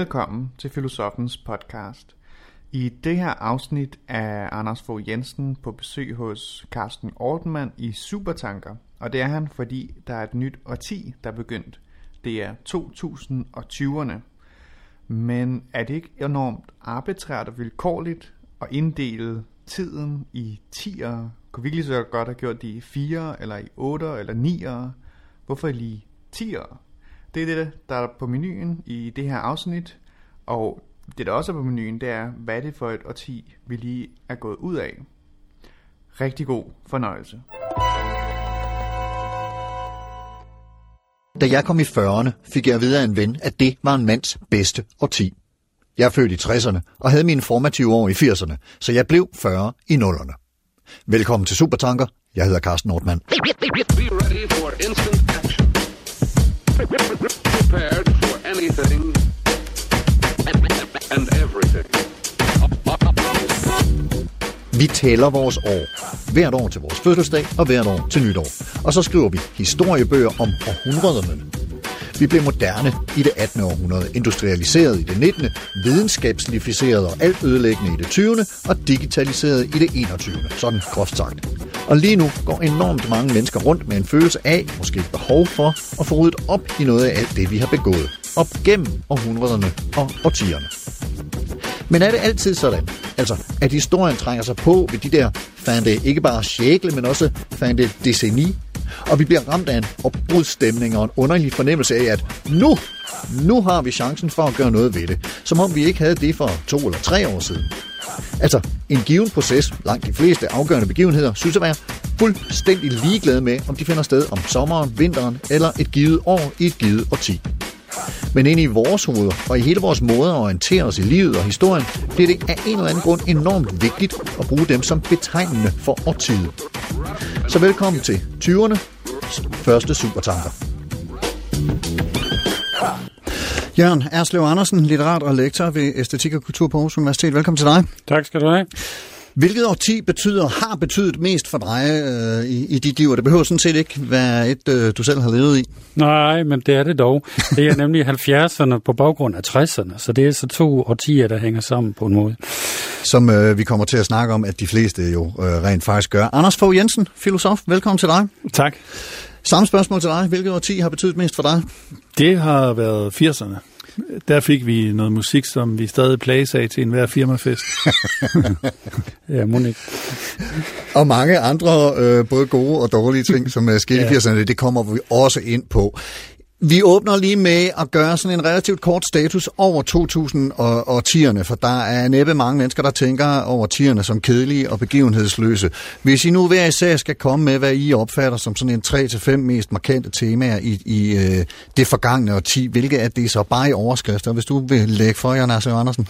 Velkommen til Filosofens podcast. I det her afsnit er Anders Fogh Jensen på besøg hos Carsten Ortmann i Supertanker. Og det er han, fordi der er et nyt årti, der er begyndt. Det er 2020'erne. Men er det ikke enormt arbitrært og vilkårligt at inddele tiden i 10'ere? Kunne vi ikke lige så godt have gjort det i 4'ere, eller i 8'ere, eller 9'ere? Hvorfor lige 10'ere? Det er det, der er på menuen i det her afsnit. Og det, der også er på menuen, det er, hvad er det for et årti, vi lige er gået ud af. Rigtig god fornøjelse. Da jeg kom i 40'erne, fik jeg at vide af en ven, at det var en mands bedste årti. Jeg er født i 60'erne og havde mine formative år i 80'erne, så jeg blev 40 i 0'erne. Velkommen til Supertanker. Jeg hedder Carsten Nordmann. Be ready for instant. Prepared for anything and everything. Vi tæller vores år. Hvert år til vores fødselsdag og hvert år til nytår. Og så skriver vi historiebøger om århundrederne. Vi blev moderne i det 18. århundrede, industrialiseret i det 19., videnskabslificeret og alt ødelæggende i det 20. og digitaliseret i det 21. Sådan groft sagt. Og lige nu går enormt mange mennesker rundt med en følelse af, måske et behov for, at få ryddet op i noget af alt det, vi har begået. Op gennem århundrederne og årtierne. Men er det altid sådan? Altså, at historien trænger sig på ved de der fandt ikke bare sjækle, men også fande decenni. Og vi bliver ramt af en opbrudsstemning og en underlig fornemmelse af, at nu, nu har vi chancen for at gøre noget ved det. Som om vi ikke havde det for to eller tre år siden. Altså, en given proces, langt de fleste afgørende begivenheder, synes at være fuldstændig ligeglade med, om de finder sted om sommeren, vinteren eller et givet år i et givet årti. Men inde i vores hoveder og i hele vores måde at orientere os i livet og historien, bliver det af en eller anden grund enormt vigtigt at bruge dem som betegnende for årtiet. Så velkommen til 20'erne, første supertanker. Jørgen Erslev Andersen, litterat og lektor ved Æstetik og Kultur på Aarhus Universitet. Velkommen til dig. Tak skal du have. Hvilket årti betyder, har betydet mest for dig øh, i, i dit liv? Og det behøver sådan set ikke være et, øh, du selv har levet i. Nej, men det er det dog. Det er nemlig 70'erne på baggrund af 60'erne, så det er så to årtier, der hænger sammen på en måde. Som øh, vi kommer til at snakke om, at de fleste jo øh, rent faktisk gør. Anders Fogh Jensen, filosof, velkommen til dig. Tak. Samme spørgsmål til dig. Hvilket årti har betydet mest for dig? Det har været 80'erne. Der fik vi noget musik, som vi stadig plages af til enhver firmafest. Ja, må ikke. Og mange andre, øh, både gode og dårlige ting, som er sket i Ja. 80'erne, det kommer vi også ind på. Vi åbner lige med at gøre sådan en relativt kort status over 2010'erne, for der er næppe mange mennesker, der tænker over 10'erne som kedelige og begivenhedsløse. Hvis I nu hver især skal komme med, hvad I opfatter som sådan en 3-5 mest markante temaer i, i øh, det forgangne årti, hvilke er det så bare i overskrifter? Hvis du vil lægge for, jer, Nasser Andersen.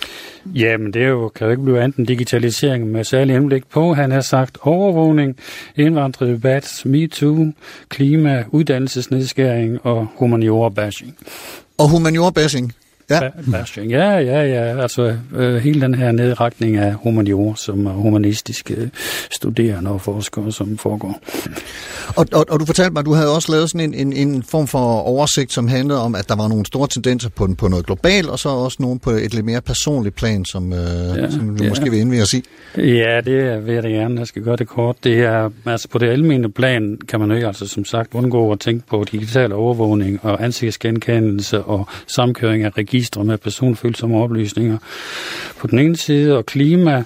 Jamen, det er jo, kan jo ikke blive andet end digitalisering med særlig henblik på. Han har sagt overvågning, indvandrerdebat, MeToo, klima, uddannelsesnedskæring og humaniora-bashing. Og humaniora-bashing. Ja, Ba- Bashing, ja, ja, ja. Altså øh, hele den her nedretning af humaniora, som er humanistiske studerende og forskere, som foregår. og, og, og du fortalte mig, at du havde også lavet sådan en, en, en form for oversigt, som handlede om, at der var nogle store tendenser på, på noget globalt, og så også nogle på et lidt mere personligt plan, som, øh, ja, som du ja. måske vil indvige os i. Ja, det vil jeg da gerne. Jeg skal gøre det kort. Det er, altså på det almindelige plan kan man jo ikke, altså som sagt, undgå at tænke på digital overvågning og ansigtsgenkendelse og samkøring af registre med personfølsomme oplysninger på den ene side, og klima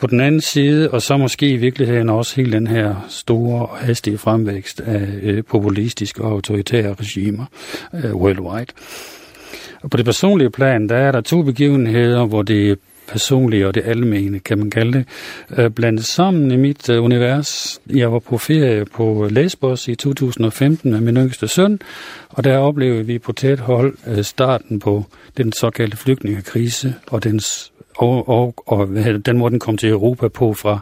på den anden side, og så måske i virkeligheden også hele den her store og hastige fremvækst af øh, populistiske og autoritære regimer øh, worldwide. Og på det personlige plan, der er der to begivenheder, hvor det personlige og det almene, kan man kalde det, øh, blandet sammen i mit øh, univers. Jeg var på ferie på Lesbos i 2015 med min yngste søn, og der oplevede vi på tæt hold øh, starten på den såkaldte flygtningekrise og dens og, og, og den måde, den kom til Europa på fra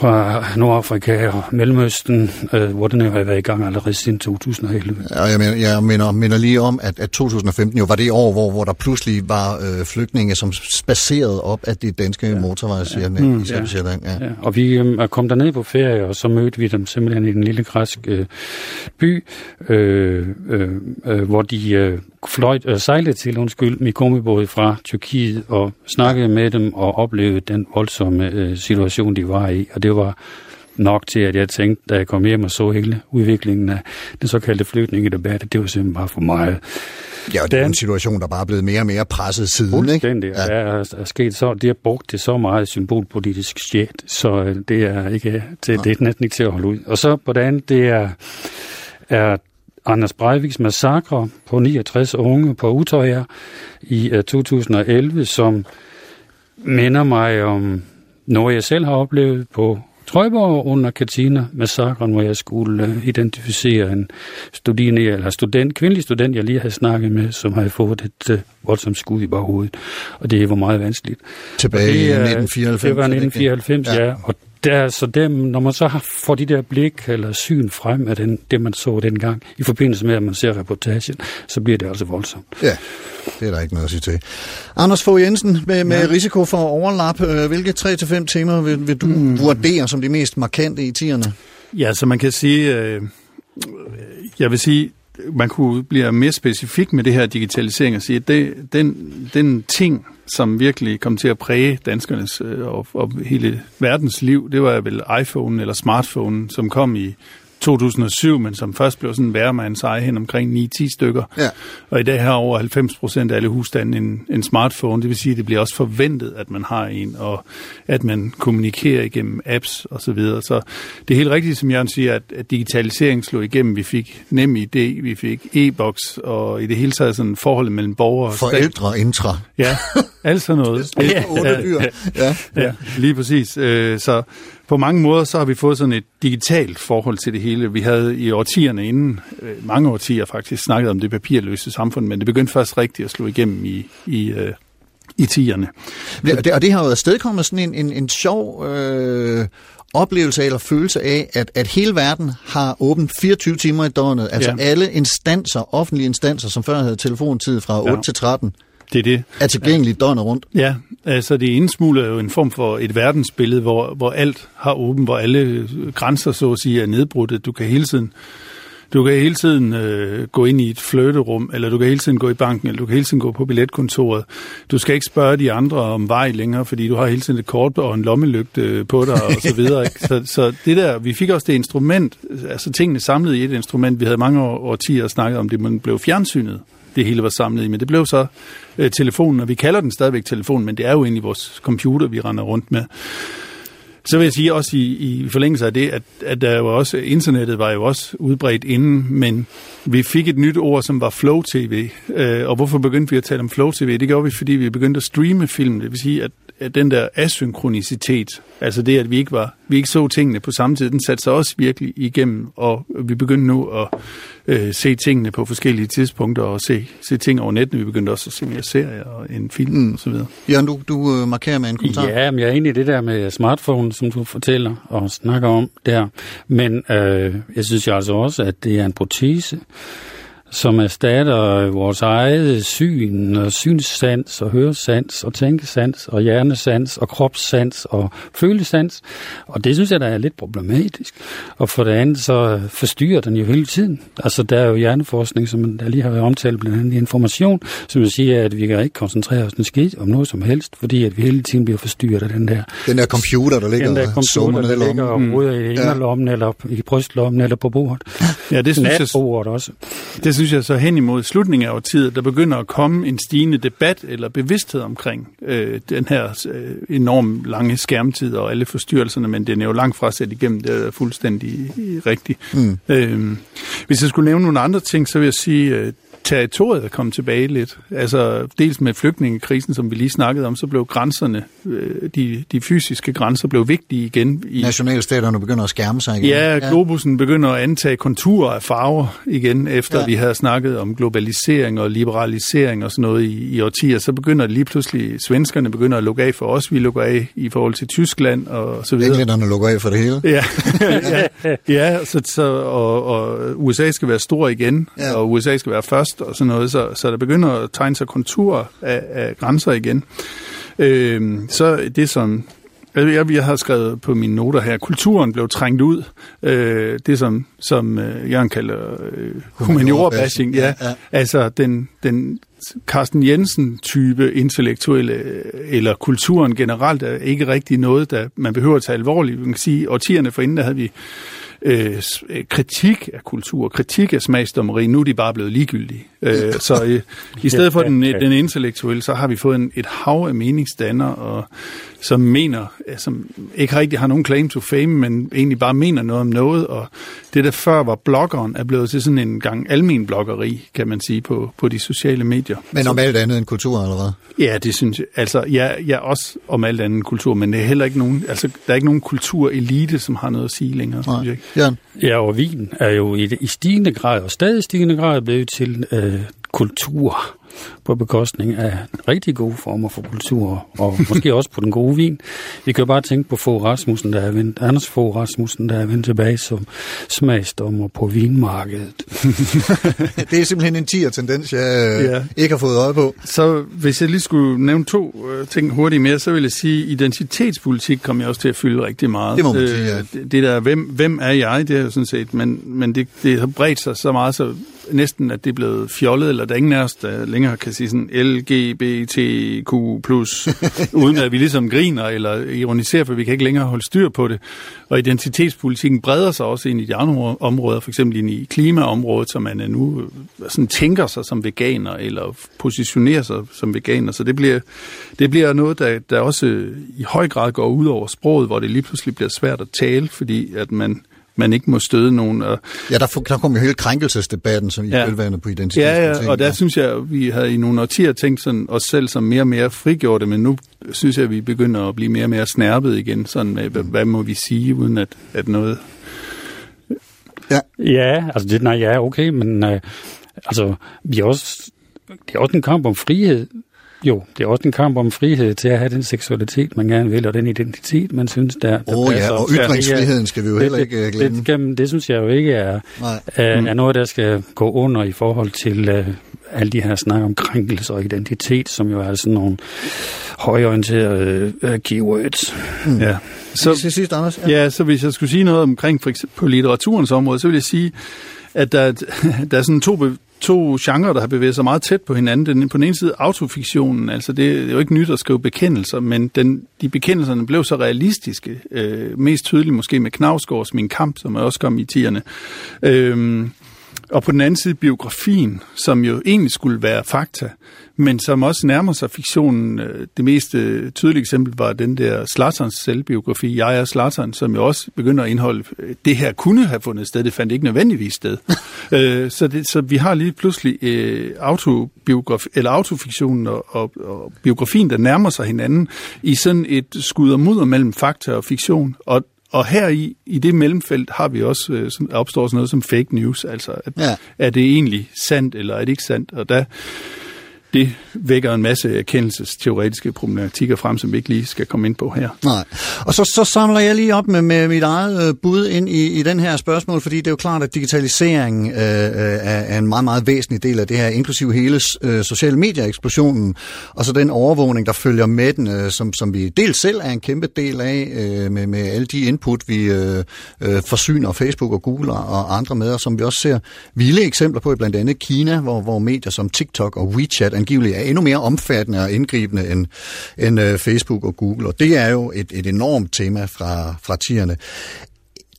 fra Nordafrika og Mellemøsten, øh, hvor den har været i gang allerede siden 2011. Ja, jeg, mener, jeg minder, minder lige om, at, at 2015 jo var det år, hvor, hvor der pludselig var øh, flygtninge, som spacerede op af det danske ja. motorvejsjerne ja. mm, ja. på Sjælland. Ja. Ja, og vi øh, kom derned på ferie, og så mødte vi dem simpelthen i den lille græske øh, by, øh, øh, øh, hvor de øh, fløj, øh, sejlede til, undskyld, Mikomibåd fra Tyrkiet, og snakkede med dem og oplevede den voldsomme øh, situation, de var i. Og det var nok til, at jeg tænkte, da jeg kom hjem og så hele udviklingen af den såkaldte flygtningedebat, det var simpelthen bare for meget. Ja, og det er en situation, der bare er blevet mere og mere presset siden, ikke? Fuldstændig. Ja. Der er, er sket så, de har brugt det så meget symbolpolitisk shit, så øh, det er ikke til, det er næsten ikke til at holde ud. Og så på det det er, er Anders Breiviks massakre på 69 unge på Utøjer i uh, 2011, som minder mig om noget, jeg selv har oplevet på Trøjborg under Katina-massakren, hvor jeg skulle uh, identificere en studerende, eller student, kvindelig student, jeg lige havde snakket med, som havde fået et uh, voldsomt skud i baghovedet. Og det var meget vanskeligt. Tilbage i det, er- 1994. Det var er det ikke? 1994, ja. Ja. ja. Og der, så dem, når man så får de der blik eller syn frem af den, det, man så dengang, i forbindelse med, at man ser reportagen, så bliver det altså voldsomt. Ja, det er der ikke noget at sige til. Anders Fogh Jensen, med, med ja. risiko for overlap, øh, hvilke 3-5 temaer vil, vil du mm. vurdere som de mest markante i tierne? Ja, så man kan sige, øh, jeg vil sige, man kunne blive mere specifik med det her digitalisering og sige, at det, den, den ting, som virkelig kom til at præge danskernes øh, og, og hele verdens liv, det var vel iPhone eller smartphone, som kom i 2007, men som først blev sådan en værmands eje hen omkring 9-10 stykker. Ja. Og i dag har over 90 procent af alle husstande en, en smartphone. Det vil sige, at det bliver også forventet, at man har en, og at man kommunikerer igennem apps osv. Så, videre. så det er helt rigtigt, som Jørgen siger, at, at digitalisering slog igennem. Vi fik nem idé, vi fik e-boks, og i det hele taget sådan forholdet mellem borgere og stat. Forældre intra. Ja, alt sådan noget. Det er otte dyr. Ja. Ja, lige præcis. Øh, Så på mange måder så har vi fået sådan et digitalt forhold til det hele. Vi havde i årtierne inden, øh, mange årtier faktisk, snakket om det papirløse samfund, men det begyndte først rigtigt at slå igennem i, i, øh, i tierne. Og det, og det har jo afstedkommet sådan en, en, en sjov øh, oplevelse eller følelse af, at, at hele verden har åbent 24 timer i døgnet. Altså Ja. alle instanser, offentlige instanser, som før havde telefontid fra 8 Ja. til 13, Det er det. er tilgængelige døgnet rundt. Ja, altså det indsmugler jo en form for et verdensbillede, hvor, hvor alt har åben, hvor alle grænser så at sige er nedbrudte. Du kan hele tiden, du kan hele tiden øh, gå ind i et fløterum, eller du kan hele tiden gå i banken, eller du kan hele tiden gå på billetkontoret. Du skal ikke spørge de andre om vej længere, fordi du har hele tiden et kort og en lommelygte øh, på dig og så videre. Ikke? Så, så det der, vi fik også det instrument, altså tingene samlet i et instrument. Vi havde mange år, årtier snakket om det, men blev fjernsynet det hele var samlet i. Men det blev så øh, telefonen, og vi kalder den stadigvæk telefon, men det er jo egentlig vores computer, vi render rundt med. Så vil jeg sige også i, i forlængelse af det, at, at der jo også, internettet var jo også udbredt inden, men vi fik et nyt ord, som var Flow TV. Øh, og hvorfor begyndte vi at tale om Flow TV? Det gjorde vi, fordi vi begyndte at streame film. Det vil sige, at, at den der asynkronicitet, altså det, at vi ikke, var, vi ikke så tingene på samme tid, den satte sig også virkelig igennem, og vi begyndte nu at øh, se tingene på forskellige tidspunkter, og se, se ting over nettet. Vi begyndte også at se mere serier og en film mm. og så videre. Jørgen, du, du øh, markerer med en kommentar. Ja, men jeg er enig i det der med smartphone, som du fortæller og snakker om der. Men øh, jeg synes jo altså også, at det er en protese, som erstatter vores eget syn og synssans og høresans og tænkesans og hjernesans og kropssans og følesans. Og det synes jeg, der er lidt problematisk. Og for det andet, så forstyrrer den jo hele tiden. Altså, der er jo hjerneforskning, som der lige har været omtalt, blandt andet information, som vil sige, at vi kan ikke koncentrere os en skidt om noget som helst, fordi at vi hele tiden bliver forstyrret af den der Den der computer, der ligger den der computer, der ligger lommen. og ruder i inderlommen, eller i brystlommen, eller på bordet. Ja, det synes, jeg, Natbordet også. det synes jeg så hen imod slutningen af årtiet, der begynder at komme en stigende debat eller bevidsthed omkring øh, den her øh, enormt lange skærmtid og alle forstyrrelserne, men den er jo langt fra sat igennem, det er fuldstændig øh, rigtigt. Mm. Øh, hvis jeg skulle nævne nogle andre ting, så vil jeg sige, øh, territoriet er kommet tilbage lidt. Altså dels med flygtningekrisen, som vi lige snakkede om, så blev grænserne, øh, de, de fysiske grænser blev vigtige igen. I, Nationalstaterne begynder at skærme sig igen. Ja, globusen begynder at antage konturer af farver igen, efter Ja. ja. vi havde snakket om globalisering og liberalisering og sådan noget i, i årtier. Så begynder lige pludselig, svenskerne begynder at lukke af for os, vi lukker af i forhold til Tyskland og så videre. Englænderne lukker af for det hele. Ja, ja, ja så, så, og, og USA skal være stor igen, Ja. ja. og USA skal være først og sådan noget, så, så der begynder at tegne sig konturer af, af grænser igen. Øhm, så det som, jeg, jeg, har skrevet på mine noter her, kulturen blev trængt ud, øh, det som, som øh, Jørgen kalder øh, humaniora-bashing, ja, Ja, altså den, den Carsten Jensen-type intellektuelle, øh, eller kulturen generelt, er ikke rigtig noget, der man behøver at tage alvorligt. Man kan sige, årtierne forinden, der havde vi øh, øh, kritik af kultur, kritik af smagsdommeri, nu er de bare blevet ligegyldige. Øh, så øh, i stedet for den, den intellektuelle, så har vi fået en, et hav af meningsdannere, og, som mener, som ikke rigtig har nogen claim to fame, men egentlig bare mener noget om noget, og det der før var bloggeren, er blevet til sådan en gang almen bloggeri, kan man sige, på, på de sociale medier. Men om alt andet end kultur, eller hvad? Ja, det synes jeg. Altså, ja, ja, også om alt andet kultur, men det er heller ikke nogen, altså, der er ikke nogen kulturelite, som har noget at sige længere, synes jeg ikke. Jørgen? Ja, og vin er jo i, i stigende grad, og stadig stigende grad, blevet til øh, kultur på bekostning af rigtig gode former for kultur, og måske også på den gode vin. Vi kan jo bare tænke på Fogh Rasmussen, der er vendt, Anders Fogh Rasmussen, der er vendt tilbage som smagsdommer på vinmarkedet. Det er simpelthen en tier-tendens, jeg øh, Ja. ikke har fået øje på. Så hvis jeg lige skulle nævne to øh, ting hurtigt mere, så vil jeg sige, at identitetspolitik kommer jeg også til at fylde rigtig meget. Det må man sige, ja. det, det der, hvem, hvem er jeg, det er jo sådan set, men, men det, det har bredt sig så meget, så næsten, at det er blevet fjollet, eller der er ingen af os, der længere kan sige sådan LGBTQ+, uden at vi ligesom griner eller ironiserer, for vi kan ikke længere holde styr på det. Og identitetspolitikken breder sig også ind i de andre områder, for eksempel ind i klimaområdet, så man er nu øh, sådan tænker sig som veganer, eller positionerer sig som veganer. Så det bliver, det bliver noget, der, der også øh, i høj grad går ud over sproget, hvor det lige pludselig bliver svært at tale, fordi at man, man ikke må støde nogen. Og, Ja, der, der kom jo hele krænkelsesdebatten, som i ja. Ja. på identitetspolitik. Ja, ja, og der synes jeg, at vi havde i nogle årtier tænkt sådan os selv som mere og mere frigjorte, men nu synes jeg, at vi begynder at blive mere og mere snærpet igen, sådan med, hvad, hvad må vi sige, uden at, at noget... Ja, altså det, nej, ja, okay, men øh, altså, vi er også, det er også en kamp om frihed. Jo, det er også en kamp om frihed til at have den seksualitet, man gerne vil, og den identitet, man synes, der, der Åh ja, passer. og Så det er- ytringsfriheden skal vi jo heller ikke øh, det, glemme. det, det, det synes jeg jo ikke er, er, er noget, der skal gå under i forhold til øh, alle de her snak om krænkelse og identitet, som jo er sådan nogle højorienterede øh, keywords. Mm. Ja. Så Så, til sidst, Anders. Ja. ja, så hvis jeg skulle sige noget omkring for eksempel på litteraturens område, så vil jeg sige, at der, er der er sådan to, be- to genrer, der har bevæget sig meget tæt på hinanden. Den, på den ene side autofiktionen, altså det, det er jo ikke nyt at skrive bekendelser, men den, de bekendelserne blev så realistiske, øh, mest tydeligt måske med Knavsgaards Min Kamp, som er også kom i tierne. Øh, og på den anden side biografien, som jo egentlig skulle være fakta, men som også nærmer sig fiktionen. Øh, Det mest øh, tydelige eksempel var den der Slatterns selvbiografi, Jeg er Slattern, som jo også begynder at indeholde, øh, det her kunne have fundet sted, det fandt ikke nødvendigvis sted. Så, det, så vi har lige pludselig øh, autobiografi, eller autofiktionen og, og, og biografien, der nærmer sig hinanden i sådan et skud og mudder mellem fakta og fiktion. Og og her i, i det mellemfelt har vi også, øh, sådan, opstår sådan noget som fake news, altså at, ja. er det egentlig sandt, eller er det ikke sandt? Og der, det vækker en masse erkendelsesteoretiske problematikker frem, som vi ikke lige skal komme ind på her. Nej. Og så, så samler jeg lige op med, med mit eget øh, bud ind i, i den her spørgsmål, fordi det er jo klart, at digitalisering øh, øh er, er en meget, meget væsentlig del af det her, inklusive hele øh, sociale medier-eksplosionen, og så den overvågning, der følger med den, øh, som, som vi dels selv er en kæmpe del af, øh, med, med alle de input, vi øh, øh, forsyner Facebook og Google og andre med, og som vi også ser vilde eksempler på i blandt andet Kina, hvor, hvor medier som TikTok og WeChat angiveligt er endnu mere omfattende og indgribende end, end øh, Facebook og Google. Og det er jo et, et enormt tema fra, fra tierne.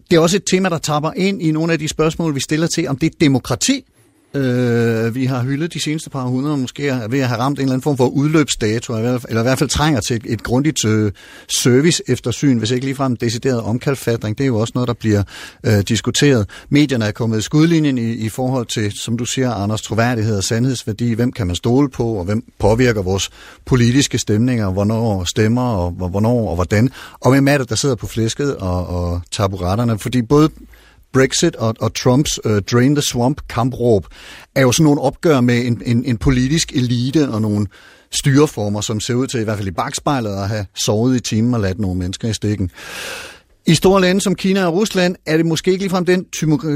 Det er også et tema, der tapper ind i nogle af de spørgsmål, vi stiller til, om det er demokrati, øh, vi har hyldet de seneste par hundrede, måske er ved at have ramt en eller anden form for udløbsdato, eller i hvert fald trænger til et, et grundigt øh, service eftersyn, hvis ikke ligefrem decideret omkalfatring. Det er jo også noget, der bliver øh, diskuteret. Medierne er kommet i skudlinjen i, i forhold til, som du siger, Anders, troværdighed og sandhedsværdi. Hvem kan man stole på, og hvem påvirker vores politiske stemninger, hvornår stemmer, og hvornår og hvordan. Og hvem er det, der sidder på flæsket og, og taburetterne? Fordi både Brexit og, og Trumps uh, Drain the Swamp kampråb er jo sådan nogle opgør med en, en, en politisk elite og nogle styreformer, som ser ud til i hvert fald i bagspejlet at have sovet i timen og ladt nogle mennesker i stikken. I store lande som Kina og Rusland er det måske ikke ligefrem den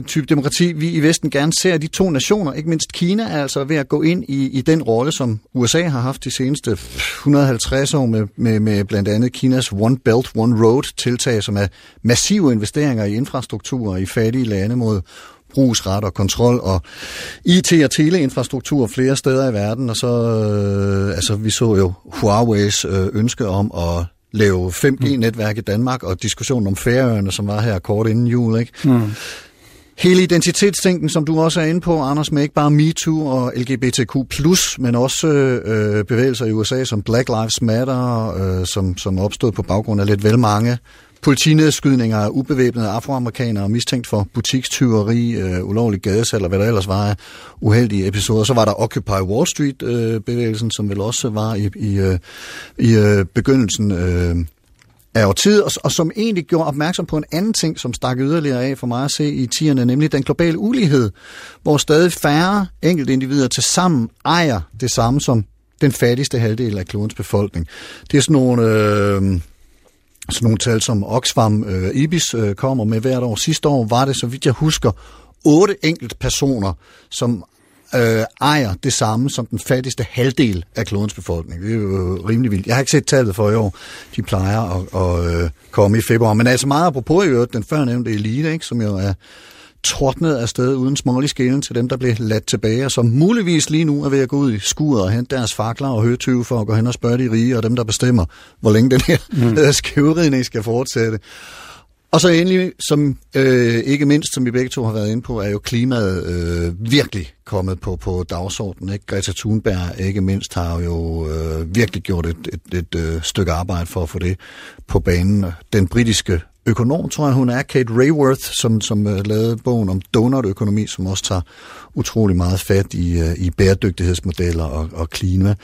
type demokrati, vi i Vesten gerne ser. De to nationer, ikke mindst Kina, er altså ved at gå ind i, i den rolle, som USA har haft de seneste 150 år med, med, med blandt andet Kinas One Belt, One Road tiltag, som er massive investeringer i infrastruktur i fattige lande mod brugsret og kontrol og IT- og teleinfrastruktur flere steder i verden. Og så, øh, altså, vi så jo Huawei's øh, ønske om at lave 5G-netværk i Danmark, og diskussionen om færøerne, som var her kort inden jul. Ikke? Mm. Hele identitetstænken, som du også er inde på, Anders, med ikke bare MeToo og LGBTQ+, men også øh, bevægelser i USA som Black Lives Matter, øh, som, som opstod på baggrund af lidt vel mange politinedskydninger af ubevæbnede afroamerikanere mistænkt for butikstyveri, øh, ulovlig gadesal og hvad der ellers var af uheldige episoder. Så var der Occupy Wall Street-bevægelsen, øh, som vel også var i, i, øh, i øh, begyndelsen øh, af årtiet, og, og som egentlig gjorde opmærksom på en anden ting, som stak yderligere af for mig at se i tierne, nemlig den globale ulighed, hvor stadig færre enkelte individer til sammen ejer det samme som den fattigste halvdel af klodens befolkning. Det er sådan nogle... Øh, sådan nogle tal, som Oxfam øh, Ibis øh, kommer med hvert år. Sidste år var det, så vidt jeg husker, otte enkelt personer, som øh, ejer det samme som den fattigste halvdel af klodens befolkning. Det er jo øh, rimelig vildt. Jeg har ikke set tallet for i år. De plejer at, at, øh, komme i februar. Men altså meget apropos i øvrigt, den førnævnte elite, ikke, som jo er trådnet afsted uden smålig skælen til dem, der blev ladt tilbage, og som muligvis lige nu er ved at gå ud i skuret og hente deres fakler og høtyve for at gå hen og spørge de rige og dem, der bestemmer, hvor længe den her mm. skævridning skal fortsætte. Og så endelig, som øh, ikke mindst, som vi begge to har været inde på, er jo klimaet øh, virkelig kommet på, på dagsordenen. Ikke? Greta Thunberg ikke mindst har jo øh, virkelig gjort et, et, et, et øh, stykke arbejde for at få det på banen. Den britiske økonom, tror jeg hun er, Kate Rayworth, som, som uh, lavede bogen om donutøkonomi, som også tager utrolig meget fat i, uh, i bæredygtighedsmodeller og, og klima.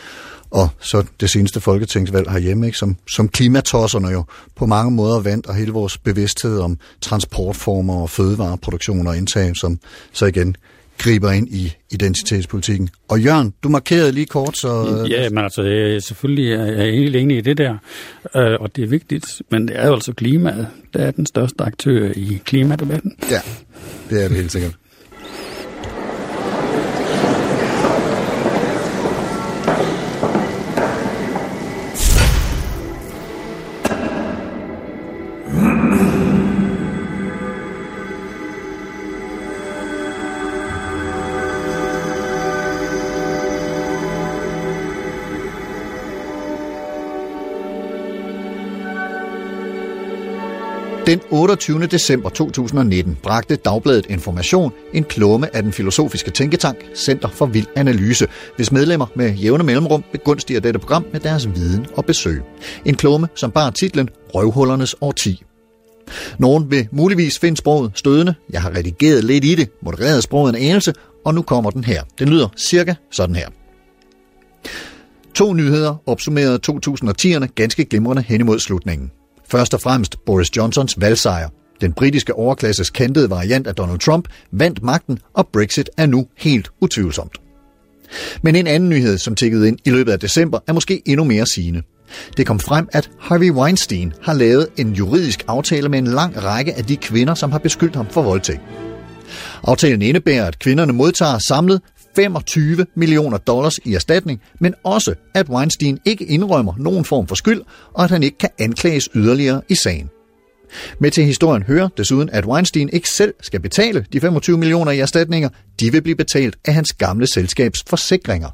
Og så det seneste folketingsvalg herhjemme, ikke, som, som klimatosserne jo på mange måder vandt, og hele vores bevidsthed om transportformer og fødevareproduktion og indtag, som så igen griber ind i identitetspolitikken. Og Jørgen, du markerede lige kort, så... Ja, men altså, jeg selvfølgelig er jeg helt enig i det der, øh, og det er vigtigt, men det er jo altså klimaet, der er den største aktør i klimadebatten. Ja, det er det helt sikkert. Den 28. december 2019 bragte Dagbladet Information en klumme af den filosofiske tænketank Center for Vild Analyse, hvis medlemmer med jævne mellemrum begunstiger dette program med deres viden og besøg. En klumme, som bar titlen Røvhullernes årti. Nogen vil muligvis finde sproget stødende. Jeg har redigeret lidt i det, modereret sproget en anelse, og nu kommer den her. Den lyder cirka sådan her. To nyheder opsummerede 2010'erne ganske glimrende hen imod slutningen. Først og fremmest Boris Johnsons valgsejr. Den britiske overklasses kantede variant af Donald Trump vandt magten, og Brexit er nu helt utvivlsomt. Men en anden nyhed, som tikkede ind i løbet af december, er måske endnu mere sigende. Det kom frem, at Harvey Weinstein har lavet en juridisk aftale med en lang række af de kvinder, som har beskyldt ham for voldtægt. Aftalen indebærer, at kvinderne modtager samlet 25 millioner dollars i erstatning, men også at Weinstein ikke indrømmer nogen form for skyld, og at han ikke kan anklages yderligere i sagen. Med til historien hører desuden, at Weinstein ikke selv skal betale de 25 millioner i erstatninger, de vil blive betalt af hans gamle selskabs forsikringer.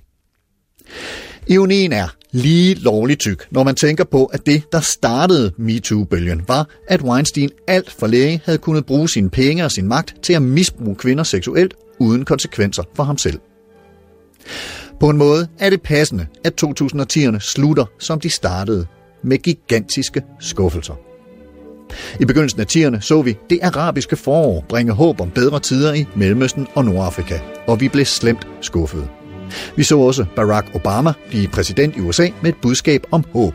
Ionien er lige lovligt tyk, når man tænker på, at det, der startede MeToo-bølgen, var, at Weinstein alt for længe havde kunnet bruge sine penge og sin magt til at misbruge kvinder seksuelt uden konsekvenser for ham selv. På en måde er det passende, at 2010'erne slutter, som de startede, med gigantiske skuffelser. I begyndelsen af 10'erne så vi det arabiske forår bringe håb om bedre tider i Mellemøsten og Nordafrika, og vi blev slemt skuffede. Vi så også Barack Obama blive præsident i USA med et budskab om håb.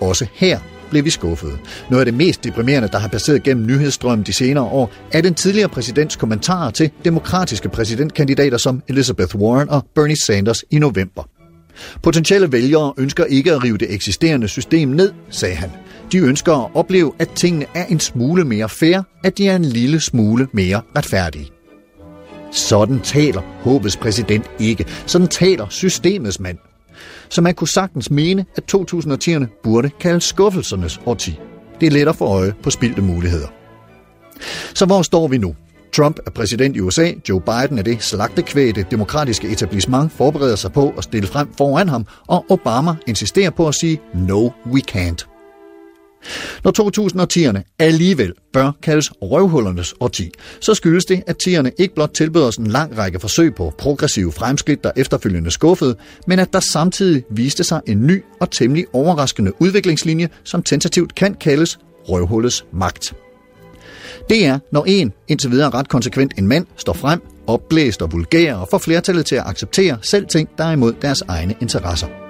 Også her blev vi skuffede. Noget af det mest deprimerende, der har passeret gennem nyhedsstrømmen de senere år, er den tidligere præsidents kommentarer til demokratiske præsidentkandidater som Elizabeth Warren og Bernie Sanders i november. Potentielle vælgere ønsker ikke at rive det eksisterende system ned, sagde han. De ønsker at opleve, at tingene er en smule mere fair, at de er en lille smule mere retfærdige. Sådan taler håbets præsident ikke. Sådan taler systemets mand. Så man kunne sagtens mene, at 2010'erne burde kaldes skuffelsernes årti. Det er let at få øje på spildte muligheder. Så hvor står vi nu? Trump er præsident i USA, Joe Biden er det slagtekvæg, det demokratiske etablissement forbereder sig på at stille frem foran ham, og Obama insisterer på at sige, no, we can't. Når 2010'erne alligevel bør kaldes røvhullernes årti, så skyldes det, at 10'erne ikke blot tilbød os en lang række forsøg på progressive fremskridt, der efterfølgende skuffede, men at der samtidig viste sig en ny og temmelig overraskende udviklingslinje, som tentativt kan kaldes røvhullets magt. Det er, når en, indtil videre ret konsekvent en mand, står frem, opblæst og vulgær og får flertallet til at acceptere selv ting, der er imod deres egne interesser.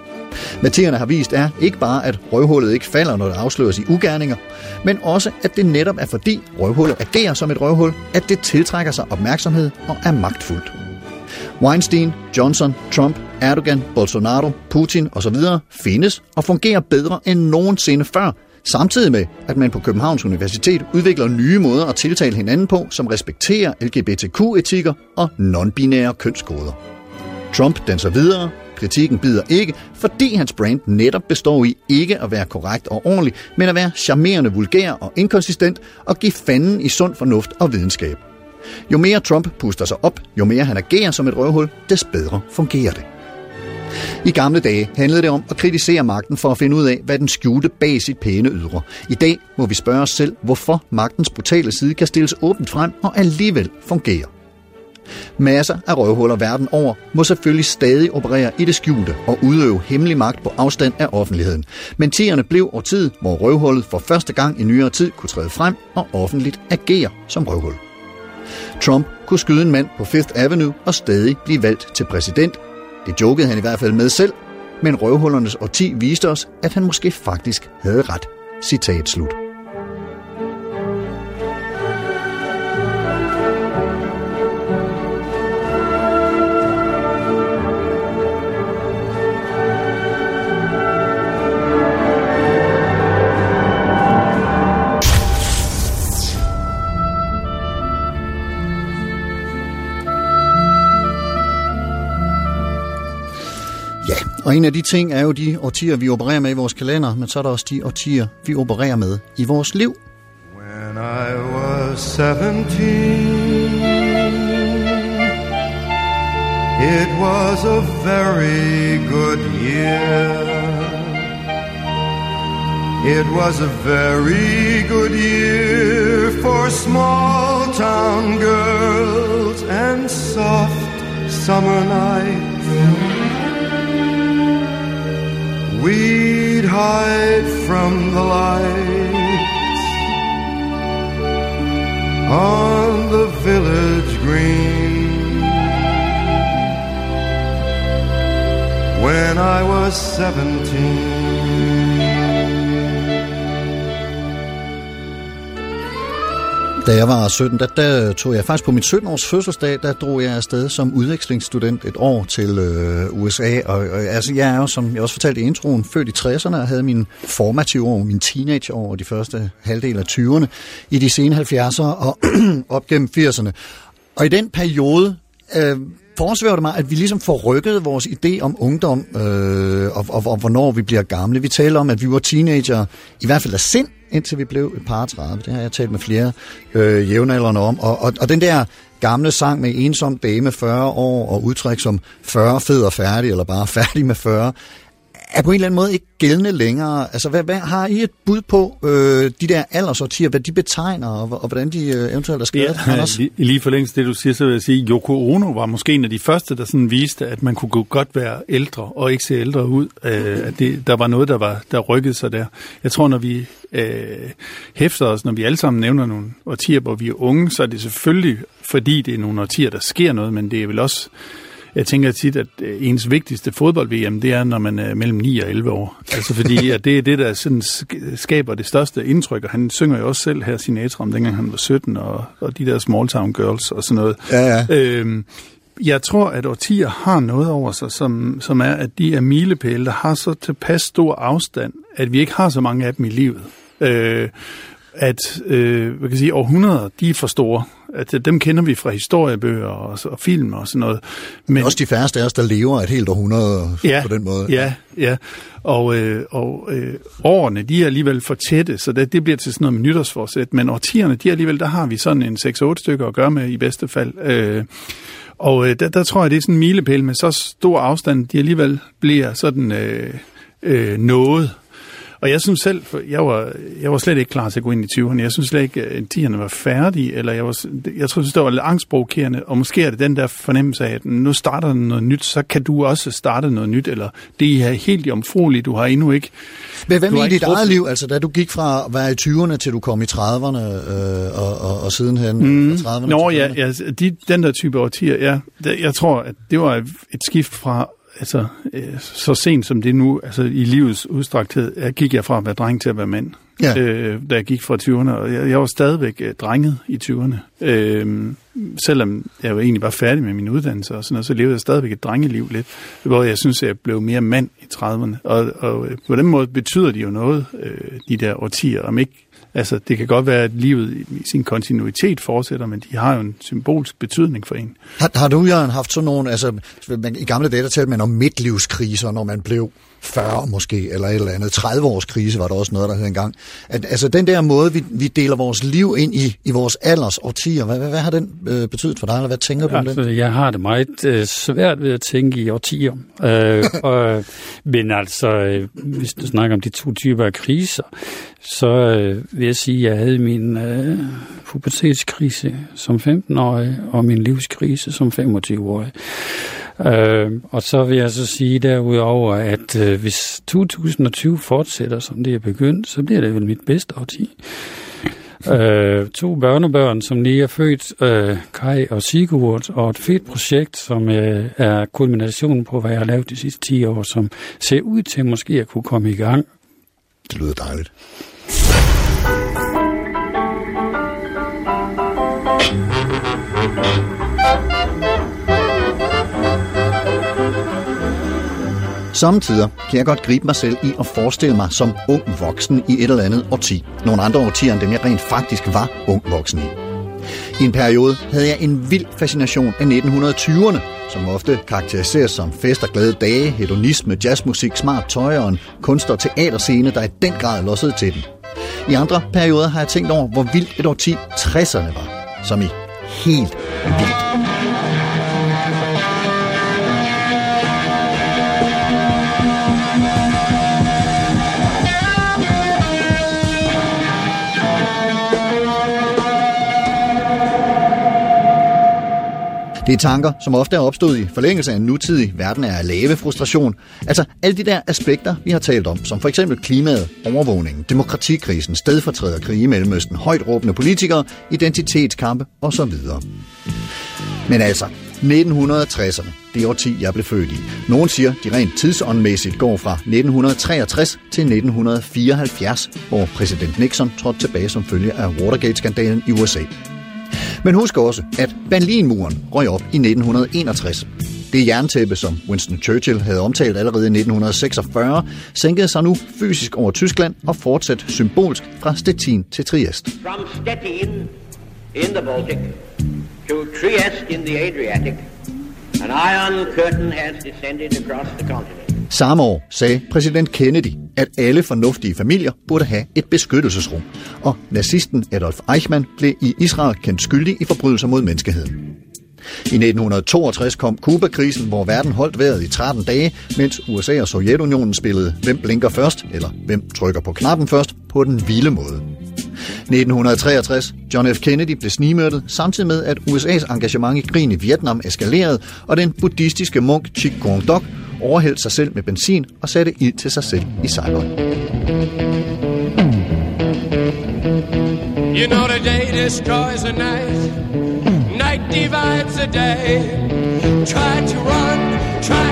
Materierne har vist er ikke bare, at røvhullet ikke falder, når det afsløres i ugerninger, men også, at det netop er fordi røvhullet agerer som et røvhul, at det tiltrækker sig opmærksomhed og er magtfuldt. Weinstein, Johnson, Trump, Erdogan, Bolsonaro, Putin osv. findes og fungerer bedre end nogensinde før, samtidig med, at man på Københavns Universitet udvikler nye måder at tiltale hinanden på, som respekterer LGBTQ-etikker og non-binære kønskoder. Trump danser videre, Kritikken bider ikke, fordi hans brand netop består i ikke at være korrekt og ordentlig, men at være charmerende, vulgær og inkonsistent og give fanden i sund fornuft og videnskab. Jo mere Trump puster sig op, jo mere han agerer som et røvhul, des bedre fungerer det. I gamle dage handlede det om at kritisere magten for at finde ud af, hvad den skjulte bag sit pæne ydre. I dag må vi spørge os selv, hvorfor magtens brutale side kan stilles åbent frem og alligevel fungere. Masser af røvhuller verden over må selvfølgelig stadig operere i det skjulte og udøve hemmelig magt på afstand af offentligheden. Men tierne blev over tid, hvor røvhullet for første gang i nyere tid kunne træde frem og offentligt agere som røvhul. Trump kunne skyde en mand på Fifth Avenue og stadig blive valgt til præsident. Det jokede han i hvert fald med selv, men røvhullernes årti viste os, at han måske faktisk havde ret. Citat slut. Og en af de ting er jo de årtier, vi opererer med i vores kalender, men så er der også de årtier, vi opererer med i vores liv. When I was 17 It was a very good year It was a very good year for small town girls and soft summer nights We'd hide from the lights on the village green. When I was seventeen. Da jeg var 17, der, der tog jeg faktisk på min 17-års fødselsdag, der drog jeg afsted som udvekslingsstudent et år til øh, USA. Og, og altså, jeg er jo, som jeg også fortalte i introen, født i 60'erne og havde min formative år, min teenageår og de første halvdel af 20'erne i de sene 70'ere og op gennem 80'erne. Og i den periode øh, foresvæver det mig, at vi ligesom får rykket vores idé om ungdom øh, og, og, og hvornår vi bliver gamle. Vi taler om, at vi var teenager, i hvert fald af sind, indtil vi blev et par 30. Det har jeg talt med flere øh, jævnaldrende om. Og, og, og den der gamle sang med ensom dame 40 år og udtryk som 40 fed og færdig, eller bare færdig med 40, er på en eller anden måde ikke gældende længere. Altså, hvad, hvad har I et bud på øh, de der aldersårtier, hvad de betegner, og, og hvordan de øh, eventuelt er skrevet? Ja, Anders? lige, lige for længst det, du siger, så vil jeg sige, Yoko Ono var måske en af de første, der sådan viste, at man kunne godt være ældre og ikke se ældre ud. Øh, at det, der var noget, der, var, der rykkede sig der. Jeg tror, når vi øh, hæfter os, når vi alle sammen nævner nogle årtier, hvor vi er unge, så er det selvfølgelig, fordi det er nogle årtier, der sker noget, men det er vel også jeg tænker tit, at øh, ens vigtigste fodbold-VM, det er, når man er mellem 9 og 11 år. Altså fordi, at det er det, der sådan sk- skaber det største indtryk, og han synger jo også selv her sin om, dengang han var 17, og, og de der small town girls og sådan noget. Ja, ja. Øhm, jeg tror, at årtier har noget over sig, som, som er, at de er milepæle, der har så tilpas stor afstand, at vi ikke har så mange af dem i livet. Øh, at øh, hvad kan jeg sige, århundreder, de er for store. At øh, dem kender vi fra historiebøger og, og film og sådan noget. Men også de færreste af os, der lever et helt århundrede ja, på den måde. Ja, ja. Og, øh, og øh, årene, de er alligevel for tætte, så det, det bliver til sådan noget med nytårsforsæt. Men årtierne, de er alligevel, der har vi sådan en 6-8 stykker at gøre med i bedste fald. Øh, og øh, der, der tror jeg, det er sådan en milepæl med så stor afstand, de alligevel bliver sådan øh, øh, noget. Og jeg synes selv, for jeg var, jeg var slet ikke klar til at gå ind i 20'erne. Jeg synes slet ikke, at 10'erne var færdige, eller jeg, var, jeg tror, det var lidt angstprovokerende, og måske er det den der fornemmelse af, at nu starter noget nyt, så kan du også starte noget nyt, eller det er helt omfrueligt, du har endnu ikke... Men hvad med i dit eget liv, altså da du gik fra at være i 20'erne til du kom i 30'erne, øh, og, og, og sidenhen mm. fra 30'erne Nå ja, ja de, den der type årtier, ja, jeg tror, at det var et skift fra altså, øh, så sent som det nu, altså i livets udstrækthed, jeg gik jeg fra at være dreng til at være mand. Ja. Øh, da jeg gik fra 20'erne, og jeg, jeg var stadigvæk øh, drenget i 20'erne. Øh, selvom jeg var egentlig bare færdig med min uddannelse og sådan noget, så levede jeg stadigvæk et drengeliv lidt, hvor jeg synes, at jeg blev mere mand i 30'erne. Og, og på den måde betyder de jo noget, øh, de der årtier, om ikke Altså, det kan godt være, at livet i sin kontinuitet fortsætter, men de har jo en symbolsk betydning for en. Har, har du, Jørgen, haft sådan nogle, altså, i gamle dage, der talte man om midtlivskriser, når man blev 40 måske, eller et eller andet. 30 års krise var der også noget, der hed engang. At, altså den der måde, vi, vi deler vores liv ind i, i vores alders årtier, hvad, hvad, hvad har den øh, betydet for dig, eller hvad tænker du altså, om det? Jeg har det meget øh, svært ved at tænke i årtier. Øh, og, men altså, øh, hvis du snakker om de to typer af kriser, så øh, vil jeg sige, at jeg havde min øh, pubertetskrise som 15-årig, og min livskrise som 25-årig. Øh, og så vil jeg så sige derudover, at øh, hvis 2020 fortsætter, som det er begyndt, så bliver det vel mit bedste årti. Øh, to børnebørn, som lige er født, øh, Kai og Sigurd, og et fedt projekt, som øh, er kulminationen på, hvad jeg har lavet de sidste 10 år, som ser ud til måske at kunne komme i gang. Det lyder dejligt. Samtidig kan jeg godt gribe mig selv i at forestille mig som ung voksen i et eller andet årti. Nogle andre årtier end dem jeg rent faktisk var ung voksen i. I en periode havde jeg en vild fascination af 1920'erne, som ofte karakteriseres som fest og glade dage, hedonisme, jazzmusik, smart tøj og en kunst- og teaterscene, der i den grad lossede til den. I andre perioder har jeg tænkt over, hvor vildt et årti 60'erne var, som i helt vildt. Det er tanker, som ofte er opstået i forlængelse af en nutidig verden af lave frustration. Altså alle de der aspekter, vi har talt om, som for eksempel klimaet, overvågningen, demokratikrisen, stedfortræderkrig i Mellemøsten, højt råbende politikere, identitetskampe osv. Men altså, 1960'erne, det årti, jeg blev født i. Nogen siger, de rent tidsåndmæssigt går fra 1963 til 1974, hvor præsident Nixon trådte tilbage som følge af Watergate-skandalen i USA. Men husk også, at Berlinmuren røg op i 1961. Det jerntæppe, som Winston Churchill havde omtalt allerede i 1946, sænkede sig nu fysisk over Tyskland og fortsat symbolsk fra Stettin til Triest. From Stettin in the Baltic to Trieste in the Adriatic, an iron curtain has descended across the continent. Samme år sagde præsident Kennedy, at alle fornuftige familier burde have et beskyttelsesrum, og nazisten Adolf Eichmann blev i Israel kendt skyldig i forbrydelser mod menneskeheden. I 1962 kom Kuba-krisen, hvor verden holdt vejret i 13 dage, mens USA og Sovjetunionen spillede Hvem blinker først, eller Hvem trykker på knappen først, på den vilde måde. 1963. John F. Kennedy blev snigmyrdet, samtidig med, at USA's engagement i krigen i Vietnam eskalerede, og den buddhistiske munk Chik Kong Dok overhældte sig selv med benzin og satte ild til sig selv i Saigon. You know the day destroys the night, night divides the day. Try to run, try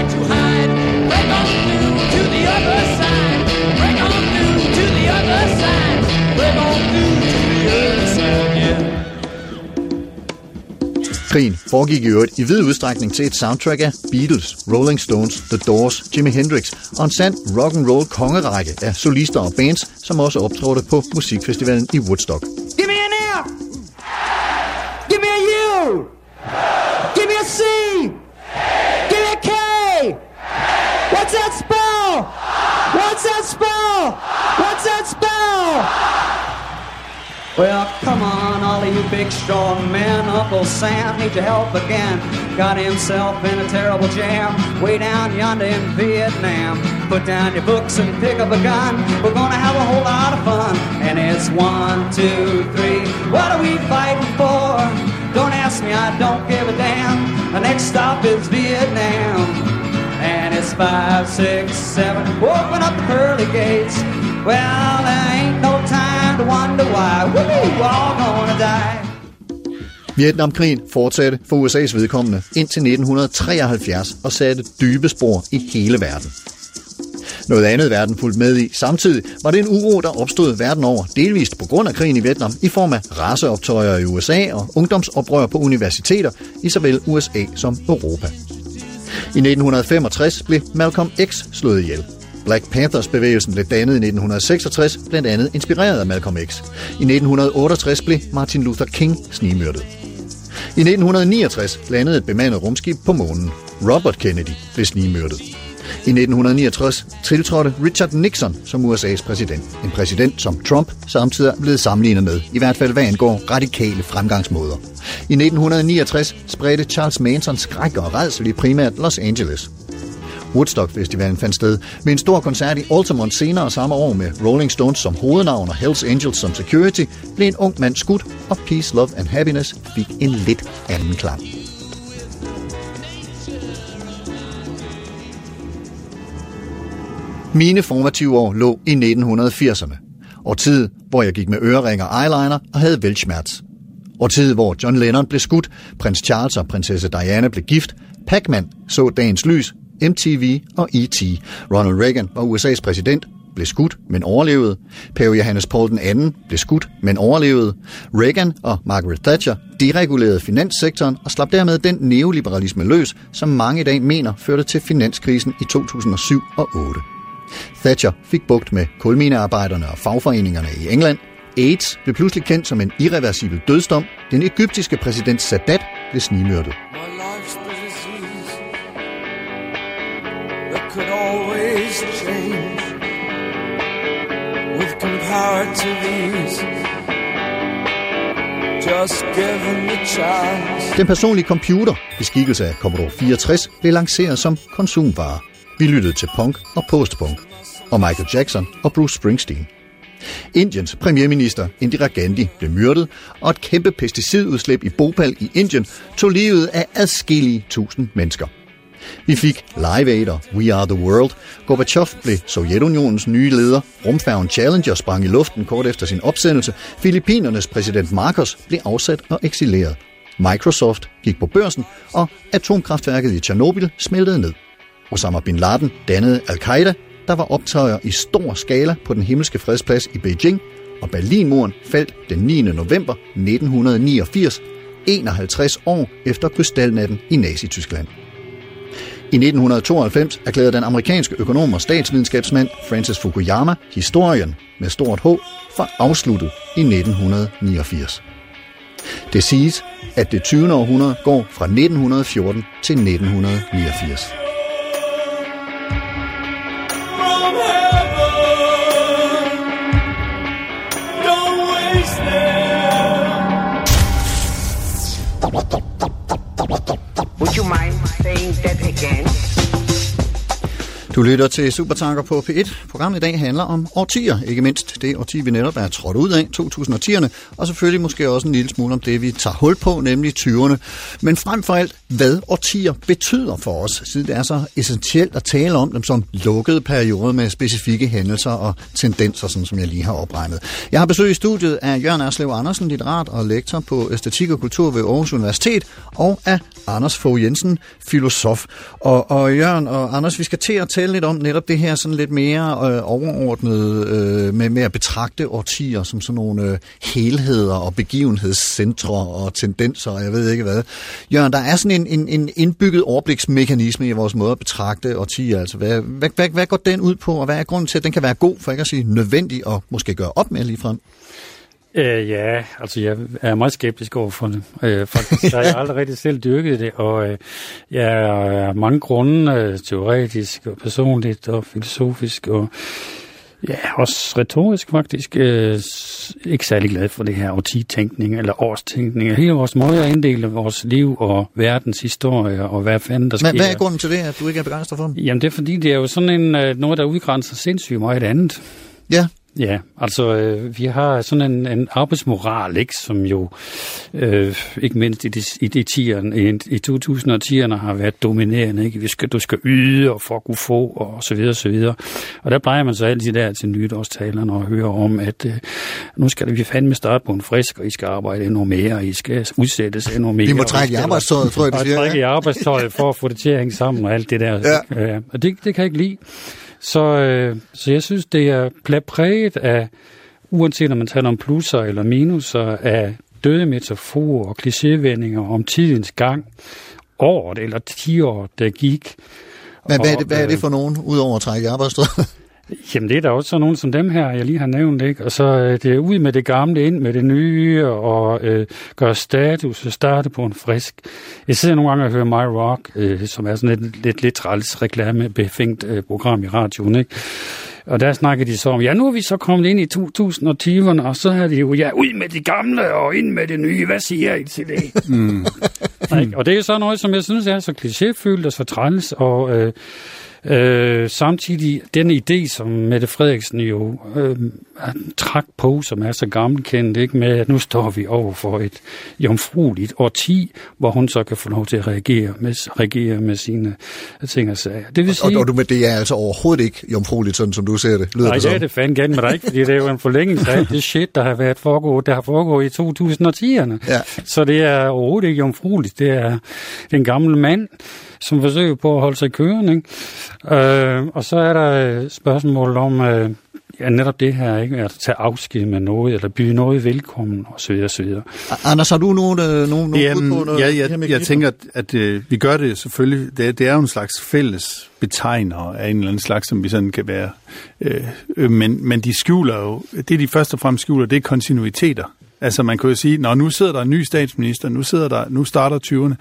Krigen foregik i øvrigt i vid udstrækning til et soundtrack af Beatles, Rolling Stones, The Doors, Jimi Hendrix og en sand rock and roll kongerække af solister og bands, som også optrådte på musikfestivalen i Woodstock. Well, come on, all of you big strong men. Uncle Sam needs your help again. Got himself in a terrible jam way down yonder in Vietnam. Put down your books and pick up a gun. We're gonna have a whole lot of fun. And it's one, two, three. What are we fighting for? Don't ask me, I don't give a damn. The next stop is Vietnam. And it's five, six, seven. Open up the pearly gates. Well, there ain't no to wonder why. We're all gonna die. Vietnamkrigen fortsatte for USA's vedkommende indtil 1973 og satte dybe spor i hele verden. Noget andet verden fulgte med i samtidig var det en uro, der opstod verden over, delvist på grund af krigen i Vietnam, i form af raceoptøjer i USA og ungdomsoprør på universiteter i såvel USA som Europa. I 1965 blev Malcolm X slået ihjel. Black Panthers bevægelsen blev dannet i 1966, blandt andet inspireret af Malcolm X. I 1968 blev Martin Luther King snigmyrdet. I 1969 landede et bemandet rumskib på månen. Robert Kennedy blev snigmyrdet. I 1969 tiltrådte Richard Nixon som USA's præsident. En præsident, som Trump samtidig er blevet sammenlignet med, i hvert fald hvad angår radikale fremgangsmåder. I 1969 spredte Charles Manson skræk og redsel i primært Los Angeles. Woodstock Festivalen fandt sted med en stor koncert i Altamont senere samme år med Rolling Stones som hovednavn og Hells Angels som security, blev en ung mand skudt, og Peace, Love and Happiness fik en lidt anden klang. Mine formative år lå i 1980'erne. Årtid, hvor jeg gik med øreringer og eyeliner og havde velsmerts. Og tid, hvor John Lennon blev skudt, prins Charles og prinsesse Diana blev gift, Pac-Man så dagens lys, MTV og E.T. Ronald Reagan var USA's præsident, blev skudt, men overlevede. Pave Johannes Paul II blev skudt, men overlevede. Reagan og Margaret Thatcher deregulerede finanssektoren og slap dermed den neoliberalisme løs, som mange i dag mener førte til finanskrisen i 2007 og 8. Thatcher fik bugt med kulminearbejderne og fagforeningerne i England. AIDS blev pludselig kendt som en irreversibel dødsdom. Den egyptiske præsident Sadat blev snigmyrdet. Always change with comparative ease. Just given the chance. Den personlige computer beskikkelse af Commodore 64 blev lanceret som konsumvare. Vi lyttede til punk og postpunk, og Michael Jackson og Bruce Springsteen. Indiens premierminister Indira Gandhi blev myrdet, og et kæmpe pesticidudslip i Bhopal i Indien tog livet af adskillige tusind mennesker. Vi fik Live Aid og We Are The World. Gorbachev blev Sovjetunionens nye leder. Rumfærgen Challenger sprang i luften kort efter sin opsendelse. Filippinernes præsident Marcos blev afsat og eksileret. Microsoft gik på børsen, og atomkraftværket i Tjernobyl smeltede ned. Osama Bin Laden dannede Al-Qaida, der var optøjer i stor skala på den himmelske fredsplads i Beijing, og Berlinmuren faldt den 9. november 1989, 51 år efter krystalnatten i Nazi-Tyskland. I 1992 erklærede den amerikanske økonom og statsvidenskabsmand Francis Fukuyama historien med stort H for afsluttet i 1989. Det siges, at det 20. århundrede går fra 1914 til 1989. From heaven, don't waste them. Du lytter til Supertanker på P1. Programmet i dag handler om årtier, ikke mindst det årti, vi netop er trådt ud af, 2010'erne, og selvfølgelig måske også en lille smule om det, vi tager hul på, nemlig 20'erne. Men frem for alt, hvad årtier betyder for os, siden det er så essentielt at tale om dem som lukkede perioder med specifikke hændelser og tendenser, sådan som jeg lige har opregnet. Jeg har besøg i studiet af Jørgen Erslev Andersen, litterat og lektor på æstetik og kultur ved Aarhus Universitet, og af Anders Fogh Jensen, filosof. Og, og Jørgen og Anders, vi skal til at tale lidt om netop det her sådan lidt mere øh, overordnet øh, med, med at betragte årtier som sådan nogle øh, helheder og begivenhedscentre og tendenser, og jeg ved ikke hvad. Jørgen, der er sådan en, en, en indbygget overbliksmekanisme i vores måde at betragte årtier. Altså, hvad, hvad, hvad, hvad går den ud på, og hvad er grunden til, at den kan være god, for ikke at sige nødvendig, og måske gøre op med ligefrem? frem? Øh, ja, altså jeg er meget skeptisk over for det. Øh, faktisk har jeg aldrig rigtig selv dyrket det, og øh, jeg er mange grunde, øh, teoretisk og personligt og filosofisk og ja, også retorisk faktisk, øh, ikke særlig glad for det her årtitænkning eller årstænkning. Hele vores måde at inddele vores liv og verdens historie og hvad fanden der sker. Men hvad er grunden til det, at du ikke er begejstret for dem? Jamen det er fordi, det er jo sådan en, øh, noget, der udgrænser sindssygt meget andet. Ja, Ja, altså øh, vi har sådan en, en arbejdsmoral, ikke, som jo øh, ikke mindst i de, i de tierne, i, i 2010'erne har været dominerende. Ikke? Vi skal, du skal yde og for at kunne få og så videre, så videre. Og der plejer man så altid der til nytårstalerne og høre om, at øh, nu skal vi fandme starte på en frisk, og I skal arbejde endnu mere, og I skal udsættes endnu mere. vi må trække i arbejdstøjet, tror jeg, Og siger. trække i arbejdstøjet for at få det til at hænge sammen og alt det der. Ja. Ja. Og det, det kan jeg ikke lide. Så, øh, så jeg synes, det er præget af, uanset om man taler om plusser eller minuser, af døde metaforer og klichévendinger om tidens gang, året eller ti år, der gik. Men hvad er, det, Og, hvad er det øh, for nogen, udover at trække arbejdstøjet? Jamen det er der også sådan nogen som dem her, jeg lige har nævnt, ikke? Og så øh, det er ud med det gamle, ind med det nye, og øh, gøre status og starte på en frisk. Jeg sidder nogle gange og hører My Rock, øh, som er sådan et lidt, lidt træls reklame, befængt øh, program i radioen, ikke? Og der snakker de så om, ja, nu er vi så kommet ind i 2020'erne, og så er det jo, ja, ud med det gamle og ind med det nye. Hvad siger I til det? Mm. og det er så noget, som jeg synes er så klichéfyldt og så træls, og øh, Øh, samtidig den idé, som Mette Frederiksen jo øh, trak på, som er så gammelkendt, ikke, med at nu står vi over for et jomfrueligt årti, hvor hun så kan få lov til at reagere med, reagere med sine ting og sager. Det vil Og, sige, og du, men det er altså overhovedet ikke jomfrueligt, sådan som du ser det. Lyder Nej, det det er det fandme gerne med dig, ikke, fordi det er jo en forlængelse af det shit, der har været foregået, der har foregået i 2010'erne. Ja. Så det er overhovedet ikke jomfrueligt. Det er en gammel mand, som forsøger på at holde sig kørende. Ikke? Øh, og så er der øh, spørgsmålet om øh, ja, netop det her, ikke? at tage afsked med noget, eller byde noget velkommen, osv. osv. Anders, har du nogen, øh, nogen, nogen Jamen, på noget? ja, jeg, jeg mekanismer? tænker, at, at øh, vi gør det selvfølgelig. Det, er- det er jo en slags fælles betegner af en eller anden slags, som vi sådan kan være. Øh, øh, men, men de skjuler jo, det de først og fremmest skjuler, det er kontinuiteter. Altså man kan jo sige, når nu sidder der en ny statsminister, nu, sidder der, nu starter 20'erne.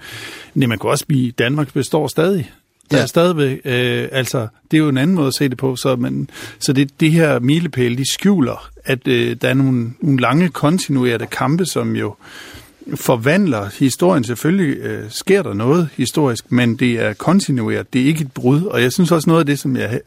Nej, man kan også blive, Danmark består stadig. Der Ja. er stadigvæk, øh, altså, det er jo en anden måde at se det på, så, man, så det, det her milepæl, de skjuler, at øh, der er nogle, nogle lange kontinuerede kampe, som jo forvandler historien. Selvfølgelig øh, sker der noget historisk, men det er kontinueret, det er ikke et brud. Og jeg synes også noget af det, som jeg,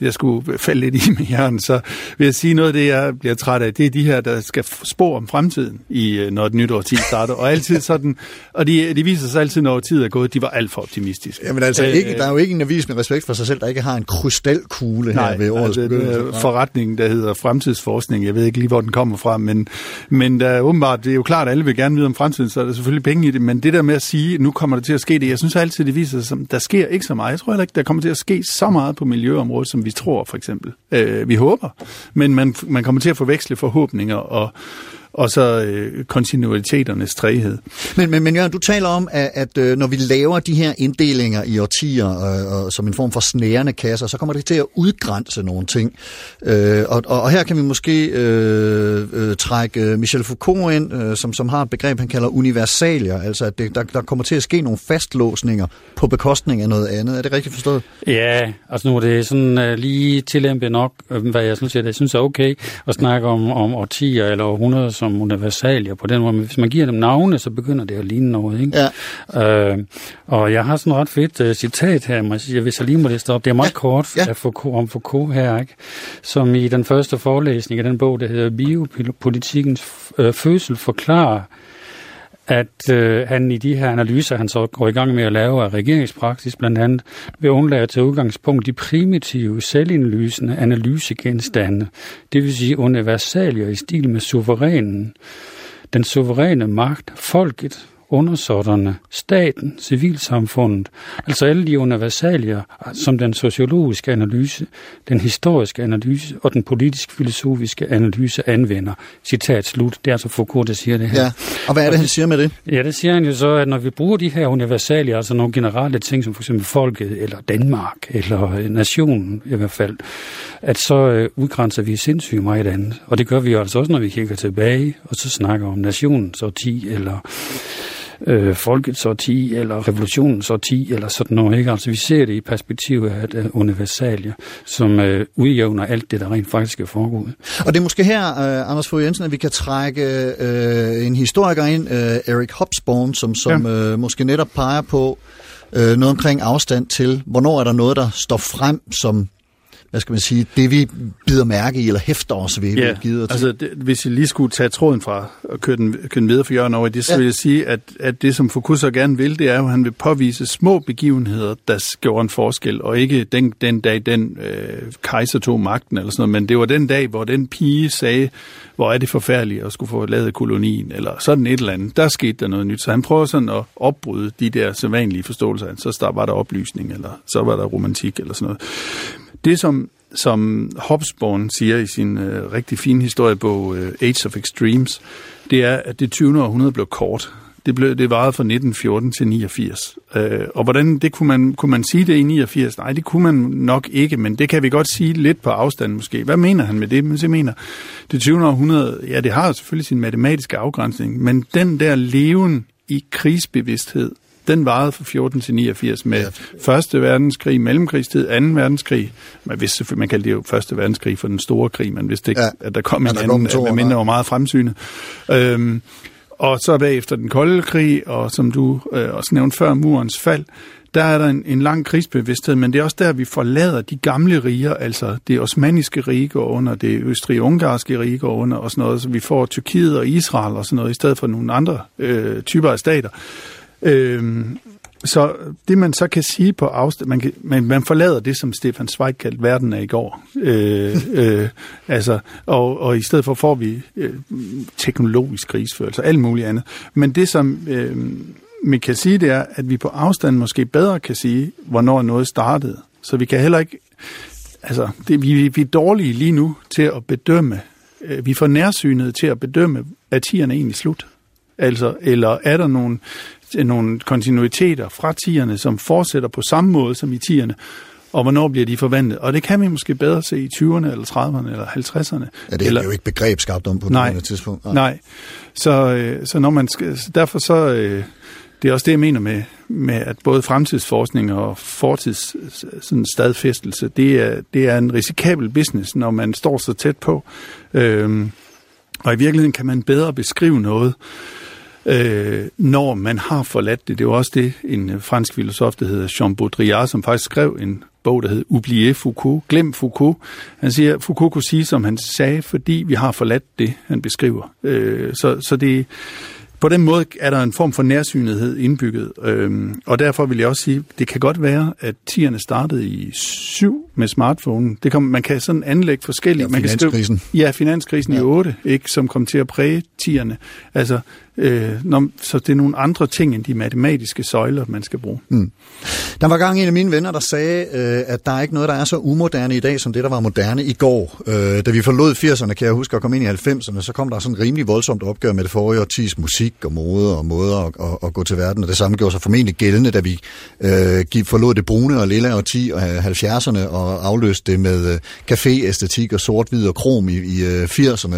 jeg skulle falde lidt i med hjernen, så vil jeg sige noget af det, jeg bliver træt af, det er de her, der skal spå om fremtiden, i, øh, når et nyt årti starter. Og altid sådan, og de, de viser sig altid, når årtiet er gået, de var alt for optimistiske. Jamen altså, Øh, ikke, der er jo ikke en avis med respekt for sig selv, der ikke har en krystalkugle her Nej, ved årets altså, begyndelse. forretningen, der hedder fremtidsforskning. Jeg ved ikke lige, hvor den kommer fra, men, men der er åbenbart, det er jo klart, at alle vil gerne vide om fremtiden, så er der selvfølgelig penge i det. Men det der med at sige, nu kommer der til at ske det, jeg synes altid, det viser sig, som, der sker ikke så meget. Jeg tror heller ikke, der kommer til at ske så meget på miljøområdet, som vi tror, for eksempel. Øh, vi håber, men man, man kommer til at forveksle forhåbninger og, og så øh, kontinuiterternes træhed. Men, men, men Jørgen, du taler om, at, at øh, når vi laver de her inddelinger i årtier øh, og, som en form for snærende kasser, så kommer det til at udgrænse nogle ting. Øh, og, og, og her kan vi måske øh, øh, trække øh, Michel Foucault ind, øh, som, som har et begreb, han kalder universalier, altså at det, der, der kommer til at ske nogle fastlåsninger på bekostning af noget andet. Er det rigtigt forstået? Ja, altså nu er det sådan uh, lige tillæmpet nok, øh, hvad jeg synes, jeg, jeg synes er okay, at snakke om, om årtier eller århundreder som som universalier på den måde. Men hvis man giver dem navne, så begynder det at ligne noget. Ikke? Ja. Øh, og jeg har sådan et ret fedt uh, citat her, jeg sige, hvis jeg lige må læse det op. Det er meget Ja. kort Ja. ja. af Foucault, om Foucault her, ikke? som i den første forelæsning af den bog, der hedder Biopolitikkens øh, fødsel, forklarer, at øh, han i de her analyser, han så går i gang med at lave af regeringspraksis blandt andet, vil undlade til udgangspunkt de primitive, selvindlysende analysegenstande, det vil sige universalier i stil med suverænen, den suveræne magt, folket, undersåtterne, staten, civilsamfundet, altså alle de universalier, som den sociologiske analyse, den historiske analyse og den politisk-filosofiske analyse anvender. Citat slut. Det er altså Foucault, der siger det her. ja. Og hvad er det, han siger med det? Ja, det siger han jo så, at når vi bruger de her universalier, altså nogle generelle ting, som for eksempel folket, eller Danmark, eller øh, nationen i hvert fald, at så øh, udgrænser vi sindssygt meget andet. Og det gør vi altså også, når vi kigger tilbage, og så snakker om nationens årti, eller øh, folkets årti, eller revolutionens årti, eller sådan noget. Ikke? Altså vi ser det i perspektivet af øh, universalier, som øh, udjævner alt det, der rent faktisk er foregået. Og det er måske her, uh, Anders Fogh Jensen, at vi kan trække uh, en historiker ind, uh, Erik Hobsbawm, som, som ja. uh, måske netop peger på uh, noget omkring afstand til, hvornår er der noget, der står frem som hvad skal man sige, det vi bider mærke i, eller hæfter os ved, Ja, vi gider til. altså det, hvis jeg lige skulle tage tråden fra og køre den, køre den videre for Jørgen over det, så Ja. vil jeg sige, at, at det som Foucault så gerne vil, det er jo, at han vil påvise små begivenheder, der gjorde en forskel, og ikke den, den dag, den øh, kejser tog magten eller sådan noget, men det var den dag, hvor den pige sagde, hvor er det forfærdeligt at skulle få lavet kolonien, eller sådan et eller andet. Der skete der noget nyt, så han prøver sådan at opbryde de der sædvanlige forståelser. Så der var der oplysning, eller så var der romantik, eller sådan noget. Det, som, som Hobsbawm siger i sin øh, rigtig fine historiebog øh, Age of Extremes, det er, at det 20. århundrede blev kort. Det, blev, det varede fra 1914 til 89. Øh, og hvordan det kunne man, kunne man sige det i 89? Nej, det kunne man nok ikke, men det kan vi godt sige lidt på afstand måske. Hvad mener han med det? Men jeg mener, det 20. århundrede, ja, det har selvfølgelig sin matematiske afgrænsning, men den der leven i krigsbevidsthed, den varede fra 14 til 89 med Første verdenskrig, mellemkrigstid, Anden verdenskrig. Man vidste selvfølgelig, man kaldte det jo Første verdenskrig for den store krig, man vidste ikke, Ja. ja. at der kom en At der anden, kom en mindre var meget fremsynet. Øhm, og så bagefter den kolde krig, og som du øh, også nævnte før, murens fald, der er der en, en lang krigsbevidsthed, men det er også der, vi forlader de gamle riger, altså det osmaniske rige går under, det østrig-ungarske rige går under, og sådan noget, så vi får Tyrkiet og Israel og sådan noget, i stedet for nogle andre øh, typer af stater. Øhm, så det man så kan sige på afstand, man, kan, man, man forlader det, som Stefan Zweig kaldte verden af i går. Øh, øh, altså, og, og i stedet for får vi øh, teknologisk krigsførelse og alt muligt andet. Men det, som øh, man kan sige, det er, at vi på afstand måske bedre kan sige, hvornår noget startede. Så vi kan heller ikke... Altså, det, vi, vi er dårlige lige nu til at bedømme. Øh, vi for nærsynet til at bedømme, er tierne egentlig slut? Altså, eller er der nogle, nogle kontinuiteter fra tierne, som fortsætter på samme måde som i tierne, og hvornår bliver de forvandlet? Og det kan vi måske bedre se i 20'erne, eller 30'erne, eller 50'erne. ja, det er eller, jo ikke begreb skabt om på Nej. tidspunkt. Nej. Så, øh, så når man skal, derfor så, øh, det er også det, jeg mener med, med at både fremtidsforskning og fortids sådan stadfæstelse, det er, det er en risikabel business, når man står så tæt på. Øhm, og i virkeligheden kan man bedre beskrive noget, øh, når man har forladt det. Det var også det, en øh, fransk filosof, der hedder Jean Baudrillard, som faktisk skrev en bog, der hed Oublier Foucault, Glem Foucault. Han siger, at Foucault kunne sige, som han sagde, fordi vi har forladt det, han beskriver. Øh, så, så det, på den måde er der en form for nærsynlighed indbygget, øhm, og derfor vil jeg også sige, det kan godt være, at tierne startede i syv med smartphone. Det kan, man kan sådan anlægge forskellige... Ja, man kan skrive-. Ja, finanskrisen. Ja. i 8, ikke, som kom til at præge tierne. Altså, øh, når, så det er nogle andre ting end de matematiske søjler, man skal bruge. Mm. Der var gang en af mine venner, der sagde, øh, at der er ikke noget, der er så umoderne i dag, som det, der var moderne i går. Øh, da vi forlod 80'erne, kan jeg huske at komme ind i 90'erne, så kom der sådan rimelig voldsomt opgør med det forrige årtis musik og mode og måder at, at, at gå til verden. Og det samme gjorde sig formentlig gældende, da vi øh, gik- forlod det brune og lille årti og 70'erne og afløste det med øh, café-æstetik og sort-hvid og krom i, i øh, 80'erne.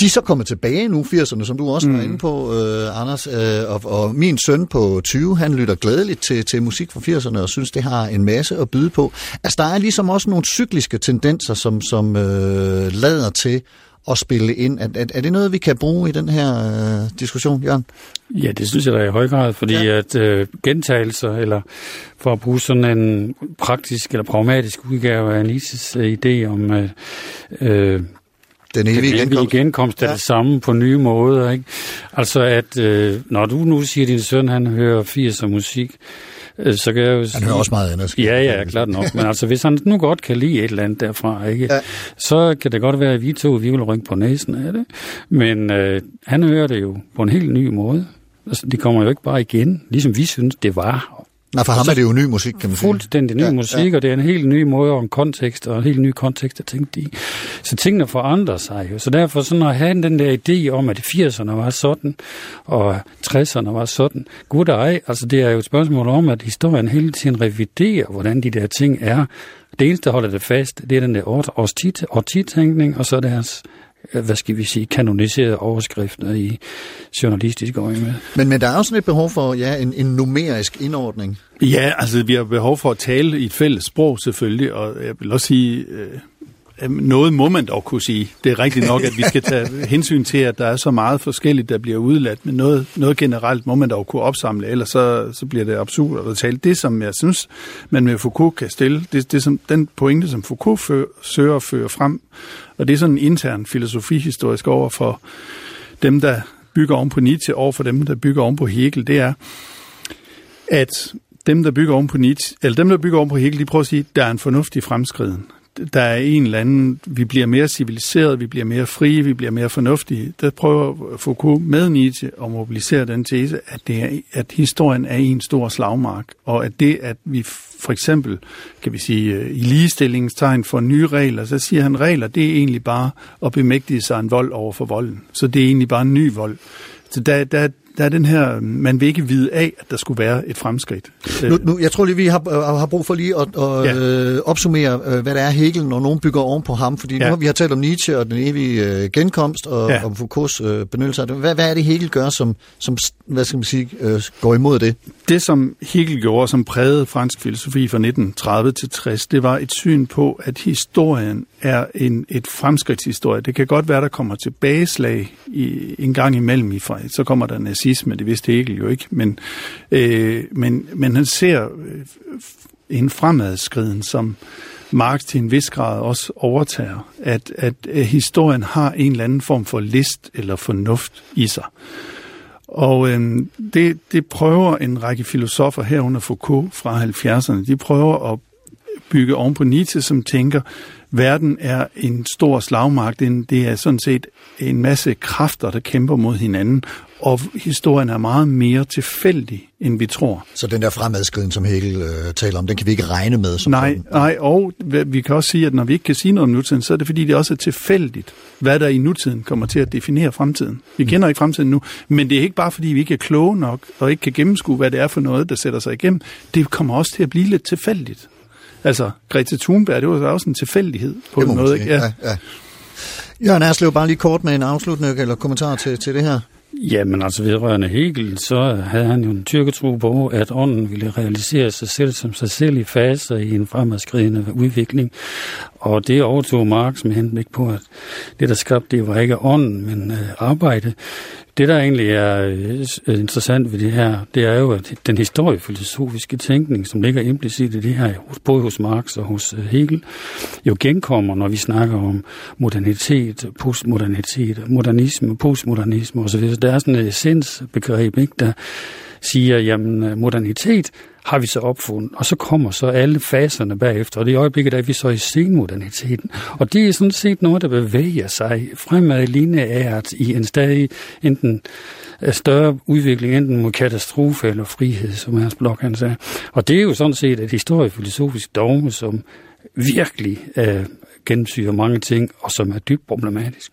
De er så kommet tilbage nu, 80'erne, som du også var inde på, øh, Anders. Øh, og, og min søn på 20, han lytter glædeligt til, til musik fra 80'erne og synes, det har en masse at byde på. Altså, der er ligesom også nogle cykliske tendenser, som, som øh, lader til at spille ind. Er, er, er det noget, vi kan bruge i den her øh, diskussion, Jørgen? Ja, det synes jeg da i høj grad, fordi ja. at øh, gentagelser, eller for at bruge sådan en praktisk eller pragmatisk udgave af Anises idé om øh, øh, Den evige evige genkomst. genkomst er Ja. det samme på nye måder. Ikke? Altså at, øh, når du nu siger, at din søn han hører 80'er musik, øh, så kan jeg jo Han sige- hører også meget andet. Ja, ja, klart nok. Men altså, hvis han nu godt kan lide et eller andet derfra, ikke, ja. så kan det godt være, at vi to vi vil rynke på næsen af det. Men øh, han hører det jo på en helt ny måde. Altså, det kommer jo ikke bare igen, ligesom vi synes, det var. Nej, for ham er det jo ny musik, kan man sige. Fuldstændig ny Ja, musik, ja. og det er en helt ny måde og en kontekst, og en helt ny kontekst at tænke i. Så tingene forandrer sig jo. Så derfor sådan at have den der idé om, at 80'erne var sådan, og 60'erne var sådan, gud ej, altså det er jo et spørgsmål om, at historien hele tiden reviderer, hvordan de der ting er. Det eneste, der holder det fast, det er den der årstid- årtidtænkning, og så deres hvad skal vi sige, kanoniserede overskrifter i journalistisk øje med. Men, men der er også sådan et behov for ja, en, en numerisk indordning. Ja, altså vi har behov for at tale i et fælles sprog selvfølgelig, og jeg vil også sige, øh, noget må man dog kunne sige. Det er rigtigt nok, at vi skal tage hensyn til, at der er så meget forskelligt, der bliver udladt, men noget, noget generelt må man dog kunne opsamle, ellers så, så bliver det absurd at tale. Det, som jeg synes, man med Foucault kan stille, det, det som, den pointe, som Foucault før, søger at føre frem, og det er sådan en intern filosofihistorisk over for dem, der bygger oven på Nietzsche, over for dem, der bygger oven på Hegel, det er, at dem, der bygger oven på Nietzsche, eller dem, der bygger oven på Hegel, de prøver at sige, at der er en fornuftig fremskriden. Der er en eller anden, vi bliver mere civiliseret, vi bliver mere frie, vi bliver mere fornuftige. Der prøver Foucault med Nietzsche at mobilisere den tese, at, det er, at historien er en stor slagmark, og at det, at vi for eksempel, kan vi sige, øh, i ligestillingstegn for nye regler, så siger han, regler, det er egentlig bare at bemægtige sig en vold over for volden. Så det er egentlig bare en ny vold. Så der, der, der er den her, man vil ikke vide af, at der skulle være et fremskridt. Nu, nu, jeg tror lige, vi har, øh, har brug for lige at, at Ja. øh, opsummere, øh, hvad der er Hegel, når nogen bygger oven på ham. Fordi ja. nu har vi har talt om Nietzsche og den evige øh, genkomst, og Ja. om Foucaults øh, benyttelse af det. Hvad, hvad er det, Hegel gør, som, som hvad skal man sige, øh, går imod det? Det, som Hegel gjorde, som prægede fransk filosofi fra 1930 til 60, det var et syn på, at historien er en, et fremskridtshistorie. Det kan godt være, der kommer tilbageslag i, en gang imellem i fra- så kommer der nazisme, det vidste Hegel jo ikke, men, øh, men, men han ser øh, en fremadskriden, som Marx til en vis grad også overtager, at, at, at historien har en eller anden form for list eller fornuft i sig. Og øh, det, det prøver en række filosofer herunder Foucault fra 70'erne, de prøver at bygge oven på Nietzsche, som tænker, verden er en stor slagmark, det er, sådan set en masse kræfter, der kæmper mod hinanden, og historien er meget mere tilfældig, end vi tror. Så den der fremadskriden, som Hegel øh, taler om, den kan vi ikke regne med. Som Nej, nej, og vi- kan også sige, at når vi ikke kan sige noget om nutiden, så er det fordi, det også er tilfældigt, hvad der i nutiden kommer til at definere fremtiden. Vi kender ikke fremtiden nu, men det er ikke bare fordi, vi ikke er kloge nok, og ikke kan gennemskue, hvad det er for noget, der sætter sig igennem. Det kommer også til at blive lidt tilfældigt. Altså, Greta Thunberg, det var også en tilfældighed på en måde. Ikke? Ja. Ja, ja. Jørgen Erslev, bare lige kort med en afslutning eller kommentar til, til det her. Jamen altså vedrørende Hegel, så havde han jo en tyrketro på, at ånden ville realisere sig selv som sig selv i faser i en fremadskridende udvikling. Og det overtog Marx med henblik på, at det, der skabte, det var ikke ånden, men øh, arbejde. Det, der egentlig er øh, interessant ved det her, det er jo, at den historiefilosofiske tænkning, som ligger implicit i det her, både hos Marx og hos øh, Hegel, jo genkommer, når vi snakker om modernitet, postmodernitet, modernisme, postmodernisme osv. Der er sådan et essensbegreb, ikke, der siger, jamen øh, modernitet har vi så opfundet, og så kommer så alle faserne bagefter, og det i øjeblikket, der er vi så i senmoderniteten. Og det er sådan set noget, der bevæger sig fremad lineært i en stadig enten større udvikling, enten mod katastrofe eller frihed, som Hans Blok han sagde. Og det er jo sådan set et historiefilosofisk dogme, som virkelig øh, gennemsyrer mange ting, og som er dybt problematisk.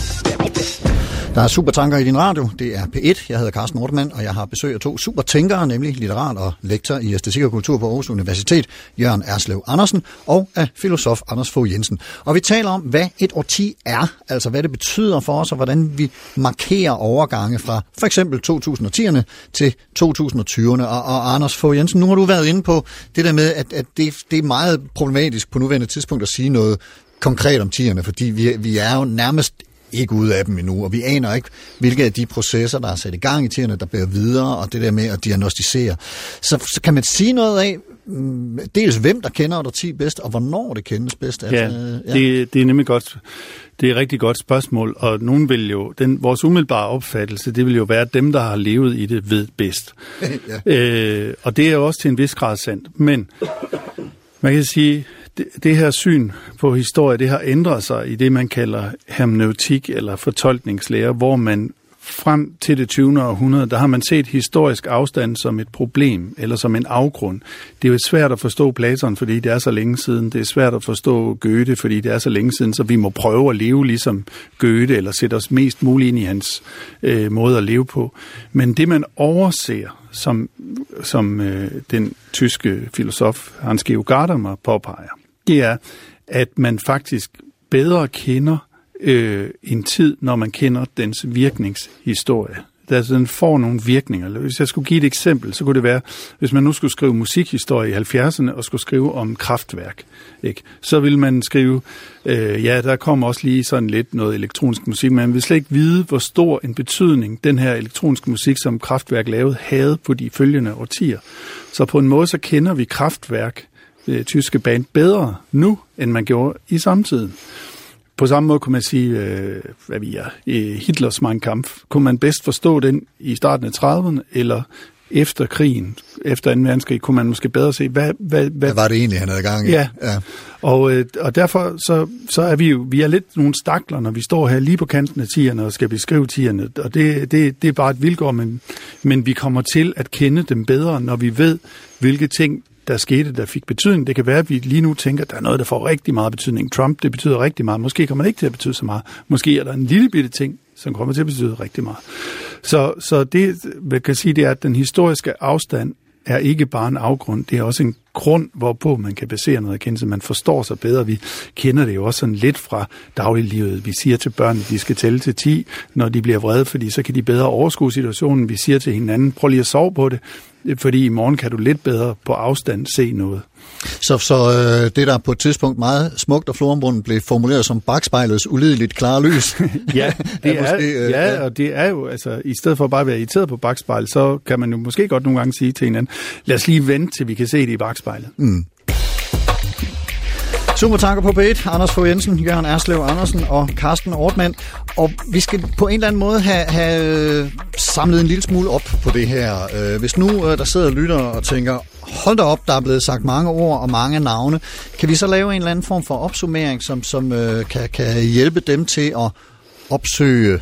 Der er Supertanker i din radio. Det er P1. Jeg hedder Carsten Nordmann, og jeg har besøg af to supertænkere, nemlig litterat og lektor i æstetik og kultur på Aarhus Universitet, Jørgen Erslev Andersen, og af filosof Anders Fogh Jensen. Og vi taler om, hvad et årti er, altså hvad det betyder for os, og hvordan vi markerer overgange fra for eksempel 2010'erne til 2020'erne. Og, og Anders Fogh Jensen, nu har du været inde på det der med, at, at det, det er meget problematisk på nuværende tidspunkt at sige noget konkret om tierne, fordi vi, vi er jo nærmest ikke ude af dem endnu, og vi aner ikke, hvilke af de processer, der er sat i gang i tierne, der bærer videre, og det der med at diagnostisere. Så, så kan man sige noget af, mm, dels hvem der kender odderti bedst, og hvornår det kendes bedst. Ja, ja. Det, det er nemlig godt. Det er et rigtig godt spørgsmål, og nogen vil jo, den, vores umiddelbare opfattelse, det vil jo være, at dem, der har levet i det, ved bedst. ja. øh, og det er jo også til en vis grad sandt. Men man kan sige, det, det her syn på historie, det har ændret sig i det, man kalder hermeneutik eller fortolkningslære, hvor man frem til det 20. århundrede, der har man set historisk afstand som et problem, eller som en afgrund. Det er jo svært at forstå Platon, fordi det er så længe siden. Det er svært at forstå Goethe, fordi det er så længe siden, så vi må prøve at leve ligesom Goethe, eller sætte os mest muligt ind i hans øh, måde at leve på. Men det, man overser, som, som øh, den tyske filosof Hans Georg Gadamer påpeger, det er, at man faktisk bedre kender øh, en tid, når man kender dens virkningshistorie. Altså, den får nogle virkninger. Hvis jeg skulle give et eksempel, så kunne det være, hvis man nu skulle skrive musikhistorie i 70'erne og skulle skrive om kraftværk, ikke? så ville man skrive, øh, ja, der kommer også lige sådan lidt noget elektronisk musik, men man vil slet ikke vide, hvor stor en betydning den her elektroniske musik, som kraftværk lavede, havde på de følgende årtier. Så på en måde, så kender vi kraftværk, øh, tyske band, bedre nu, end man gjorde i samtiden. På samme måde kunne man sige, øh, hvad vi er, Hitlers Mein Kampf. Kunne man bedst forstå den i starten af 30'erne, eller efter krigen, efter 2. verdenskrig, kunne man måske bedre se, hvad... Hvad, hvad, hvad var det egentlig, han havde gang i? Ja, ja. Og, øh, og derfor så, så er vi jo vi er lidt nogle stakler, når vi står her lige på kanten af tierne og skal beskrive tierne, og det, det, det er bare et vilkår, men, men vi kommer til at kende dem bedre, når vi ved, hvilke ting der skete, der fik betydning. Det kan være, at vi lige nu tænker, at der er noget, der får rigtig meget betydning. Trump, det betyder rigtig meget. Måske kommer det ikke til at betyde så meget. Måske er der en lille bitte ting, som kommer til at betyde rigtig meget. Så, så det, man kan sige, det er, at den historiske afstand er ikke bare en afgrund, det er også en grund, hvorpå man kan basere noget erkendelse. Man forstår sig bedre. Vi kender det jo også sådan lidt fra dagliglivet. Vi siger til børn, at de skal tælle til 10, når de bliver vrede, fordi så kan de bedre overskue situationen. Vi siger til hinanden, prøv lige at sove på det, fordi i morgen kan du lidt bedre på afstand se noget. Så, så øh, det, der på et tidspunkt meget smukt og florombunden blev formuleret som bagspejlets ulideligt klare lys. ja, det er, måske, øh, ja, og det er jo, altså, i stedet for bare at være irriteret på bagspejl, så kan man jo måske godt nogle gange sige til hinanden, lad os lige vente, til vi kan se det i bagspejlet. Mm. Supertanker på B1, Anders Fogh Jensen, Jørgen Erslev Andersen og Carsten Ortmann. Og vi skal på en eller anden måde have, have øh, samlet en lille smule op på det her. Øh, hvis nu øh, der sidder lytter og tænker, hold da op, der er blevet sagt mange ord og mange navne. Kan vi så lave en eller anden form for opsummering, som, som kan, kan hjælpe dem til at opsøge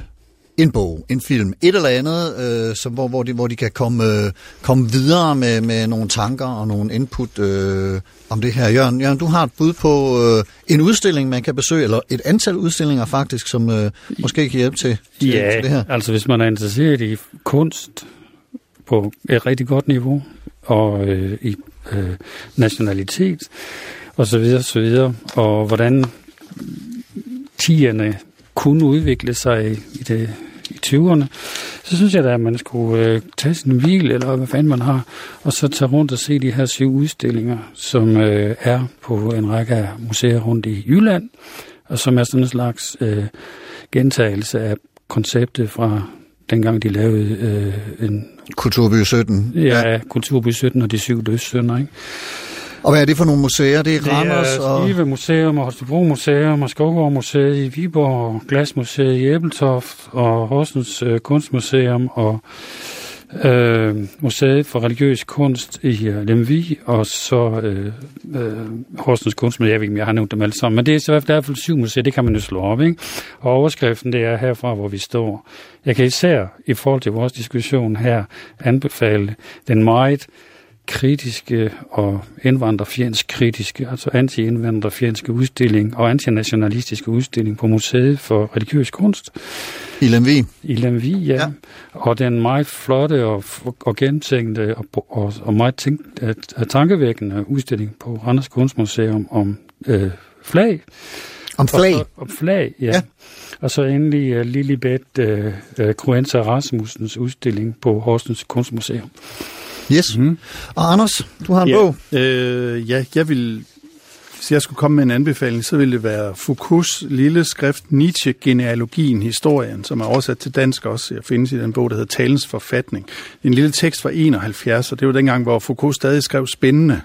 en bog, en film, et eller andet, øh, så hvor, hvor, de, hvor de kan komme, øh, komme videre med, med nogle tanker og nogle input øh, om det her. Jørgen, Jørgen, du har et bud på øh, en udstilling, man kan besøge, eller et antal udstillinger faktisk, som øh, måske kan hjælpe til, til, ja, til det her. altså hvis man er interesseret i kunst på et rigtig godt niveau, og øh, i øh, nationalitet, og så videre, så videre, og hvordan tierne kunne udvikle sig i det 20'erne, så synes jeg da, at man skulle øh, tage sin hvil, eller hvad fanden man har, og så tage rundt og se de her syv udstillinger, som øh, er på en række af museer rundt i Jylland, og som er sådan en slags øh, gentagelse af konceptet fra dengang de lavede øh, en... Kulturby 17. Ja, ja, Kulturby 17 og de syv løssønder, ikke? Og hvad er det for nogle museer? Det er Det Randers er og... Skive Museum og Holstebro Museum og Skovgård Museet i Viborg Glasmuseet i Æbeltoft og Horsens øh, Kunstmuseum og øh, Museet for Religiøs Kunst i øh, Lemvi og så øh, øh, Horsens Kunstmuseum. Jeg ved ikke, om jeg har nævnt dem alle sammen, men det er så i hvert fald syv museer, det kan man jo slå op, ikke? Og overskriften, det er herfra, hvor vi står. Jeg kan især i forhold til vores diskussion her anbefale den meget kritiske og indvandrerfjendsk kritiske, altså anti-indvandrerfjendske udstilling og antinationalistiske udstilling på Museet for Religiøs Kunst. I Lemvig. I Lemvig, ja. ja. Og den meget flotte og, og gennemtænkte og, og, og meget tænkt, tankevækkende udstilling på Randers Kunstmuseum om øh, flag. Om flag? Og, om flag, ja. ja. Og så endelig uh, Lilibet uh, uh, Cruenza Rasmussens udstilling på Horsens Kunstmuseum. Yes. Mm. Og Anders, du har en ja. bog. Øh, ja, jeg vil... Hvis jeg skulle komme med en anbefaling, så ville det være Foucaults lille skrift Nietzsche, genealogien, historien, som er oversat til dansk også. Jeg findes i den bog, der hedder Talens forfatning. En lille tekst fra 71, og det var dengang, hvor Foucault stadig skrev spændende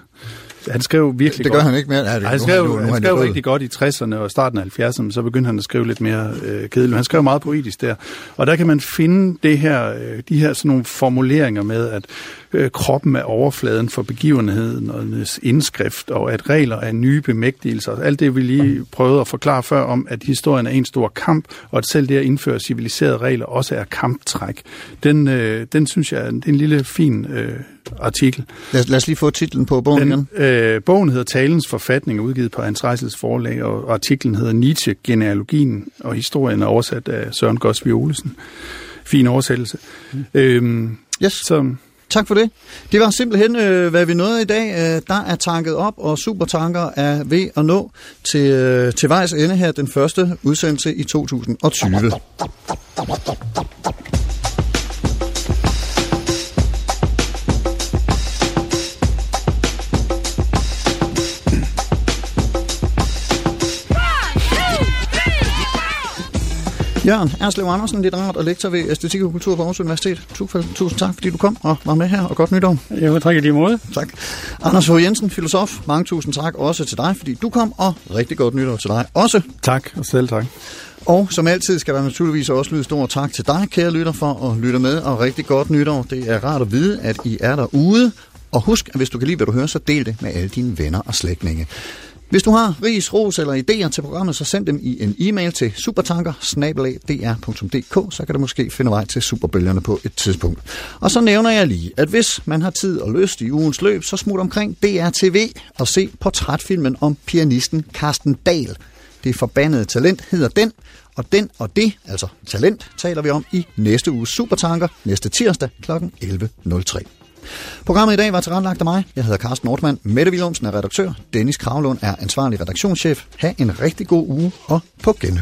han skrev virkelig det godt. gør han ikke mere. Ja, det han skrev, nu, nu, han skrev rigtig godt i 60'erne og starten af 70'erne, så begyndte han at skrive lidt mere øh, kedeligt. Han skrev meget poetisk der. Og der kan man finde det her, øh, de her sådan nogle formuleringer med, at øh, kroppen er overfladen for begivenheden og indskrift, og at regler er nye bemægtigelser. Alt det, vi lige prøvede at forklare før om, at historien er en stor kamp, og at selv det at indføre civiliserede regler også er kamptræk. Den, øh, den synes jeg, det er en lille fin øh, artikel. Lad, lad os lige få titlen på bogen den, igen. Øh, bogen hedder Talens forfatning, udgivet på Hans Reisels forlag, og artiklen hedder Nietzsche, genealogien, og historien er oversat af Søren Gosvi Olesen. Fin oversættelse. Mm. Øhm, yes. Så, Tak for det. Det var simpelthen, øh, hvad vi nåede i dag. Øh, der er tanket op, og supertanker er ved at nå til, øh, til vejs ende her den første udsendelse i 2020. Jørgen Erslev Andersen, litterat og lektor ved Æstetik og Kultur på Aarhus Universitet. Tusind tak, fordi du kom og var med her, og godt nytår. Jeg vil trække lige måde. Tak. Anders H. Jensen, filosof, mange tusind tak også til dig, fordi du kom, og rigtig godt nytår til dig også. Tak, og selv tak. Og som altid skal der naturligvis også lyde stor tak til dig, kære lytter, for at lytte med, og rigtig godt nytår. Det er rart at vide, at I er derude. Og husk, at hvis du kan lide, hvad du hører, så del det med alle dine venner og slægtninge. Hvis du har ris, ros eller idéer til programmet, så send dem i en e-mail til supertanker så kan du måske finde vej til superbølgerne på et tidspunkt. Og så nævner jeg lige, at hvis man har tid og lyst i ugens løb, så smut omkring DRTV og se portrætfilmen om pianisten Carsten Dahl. Det forbandede talent hedder den, og den og det, altså talent, taler vi om i næste uges Supertanker, næste tirsdag kl. 11.03. Programmet i dag var tilrettelagt af mig. Jeg hedder Carsten Nordmann. Mette Willumsen er redaktør. Dennis Kravlund er ansvarlig redaktionschef. Ha' en rigtig god uge og på genne.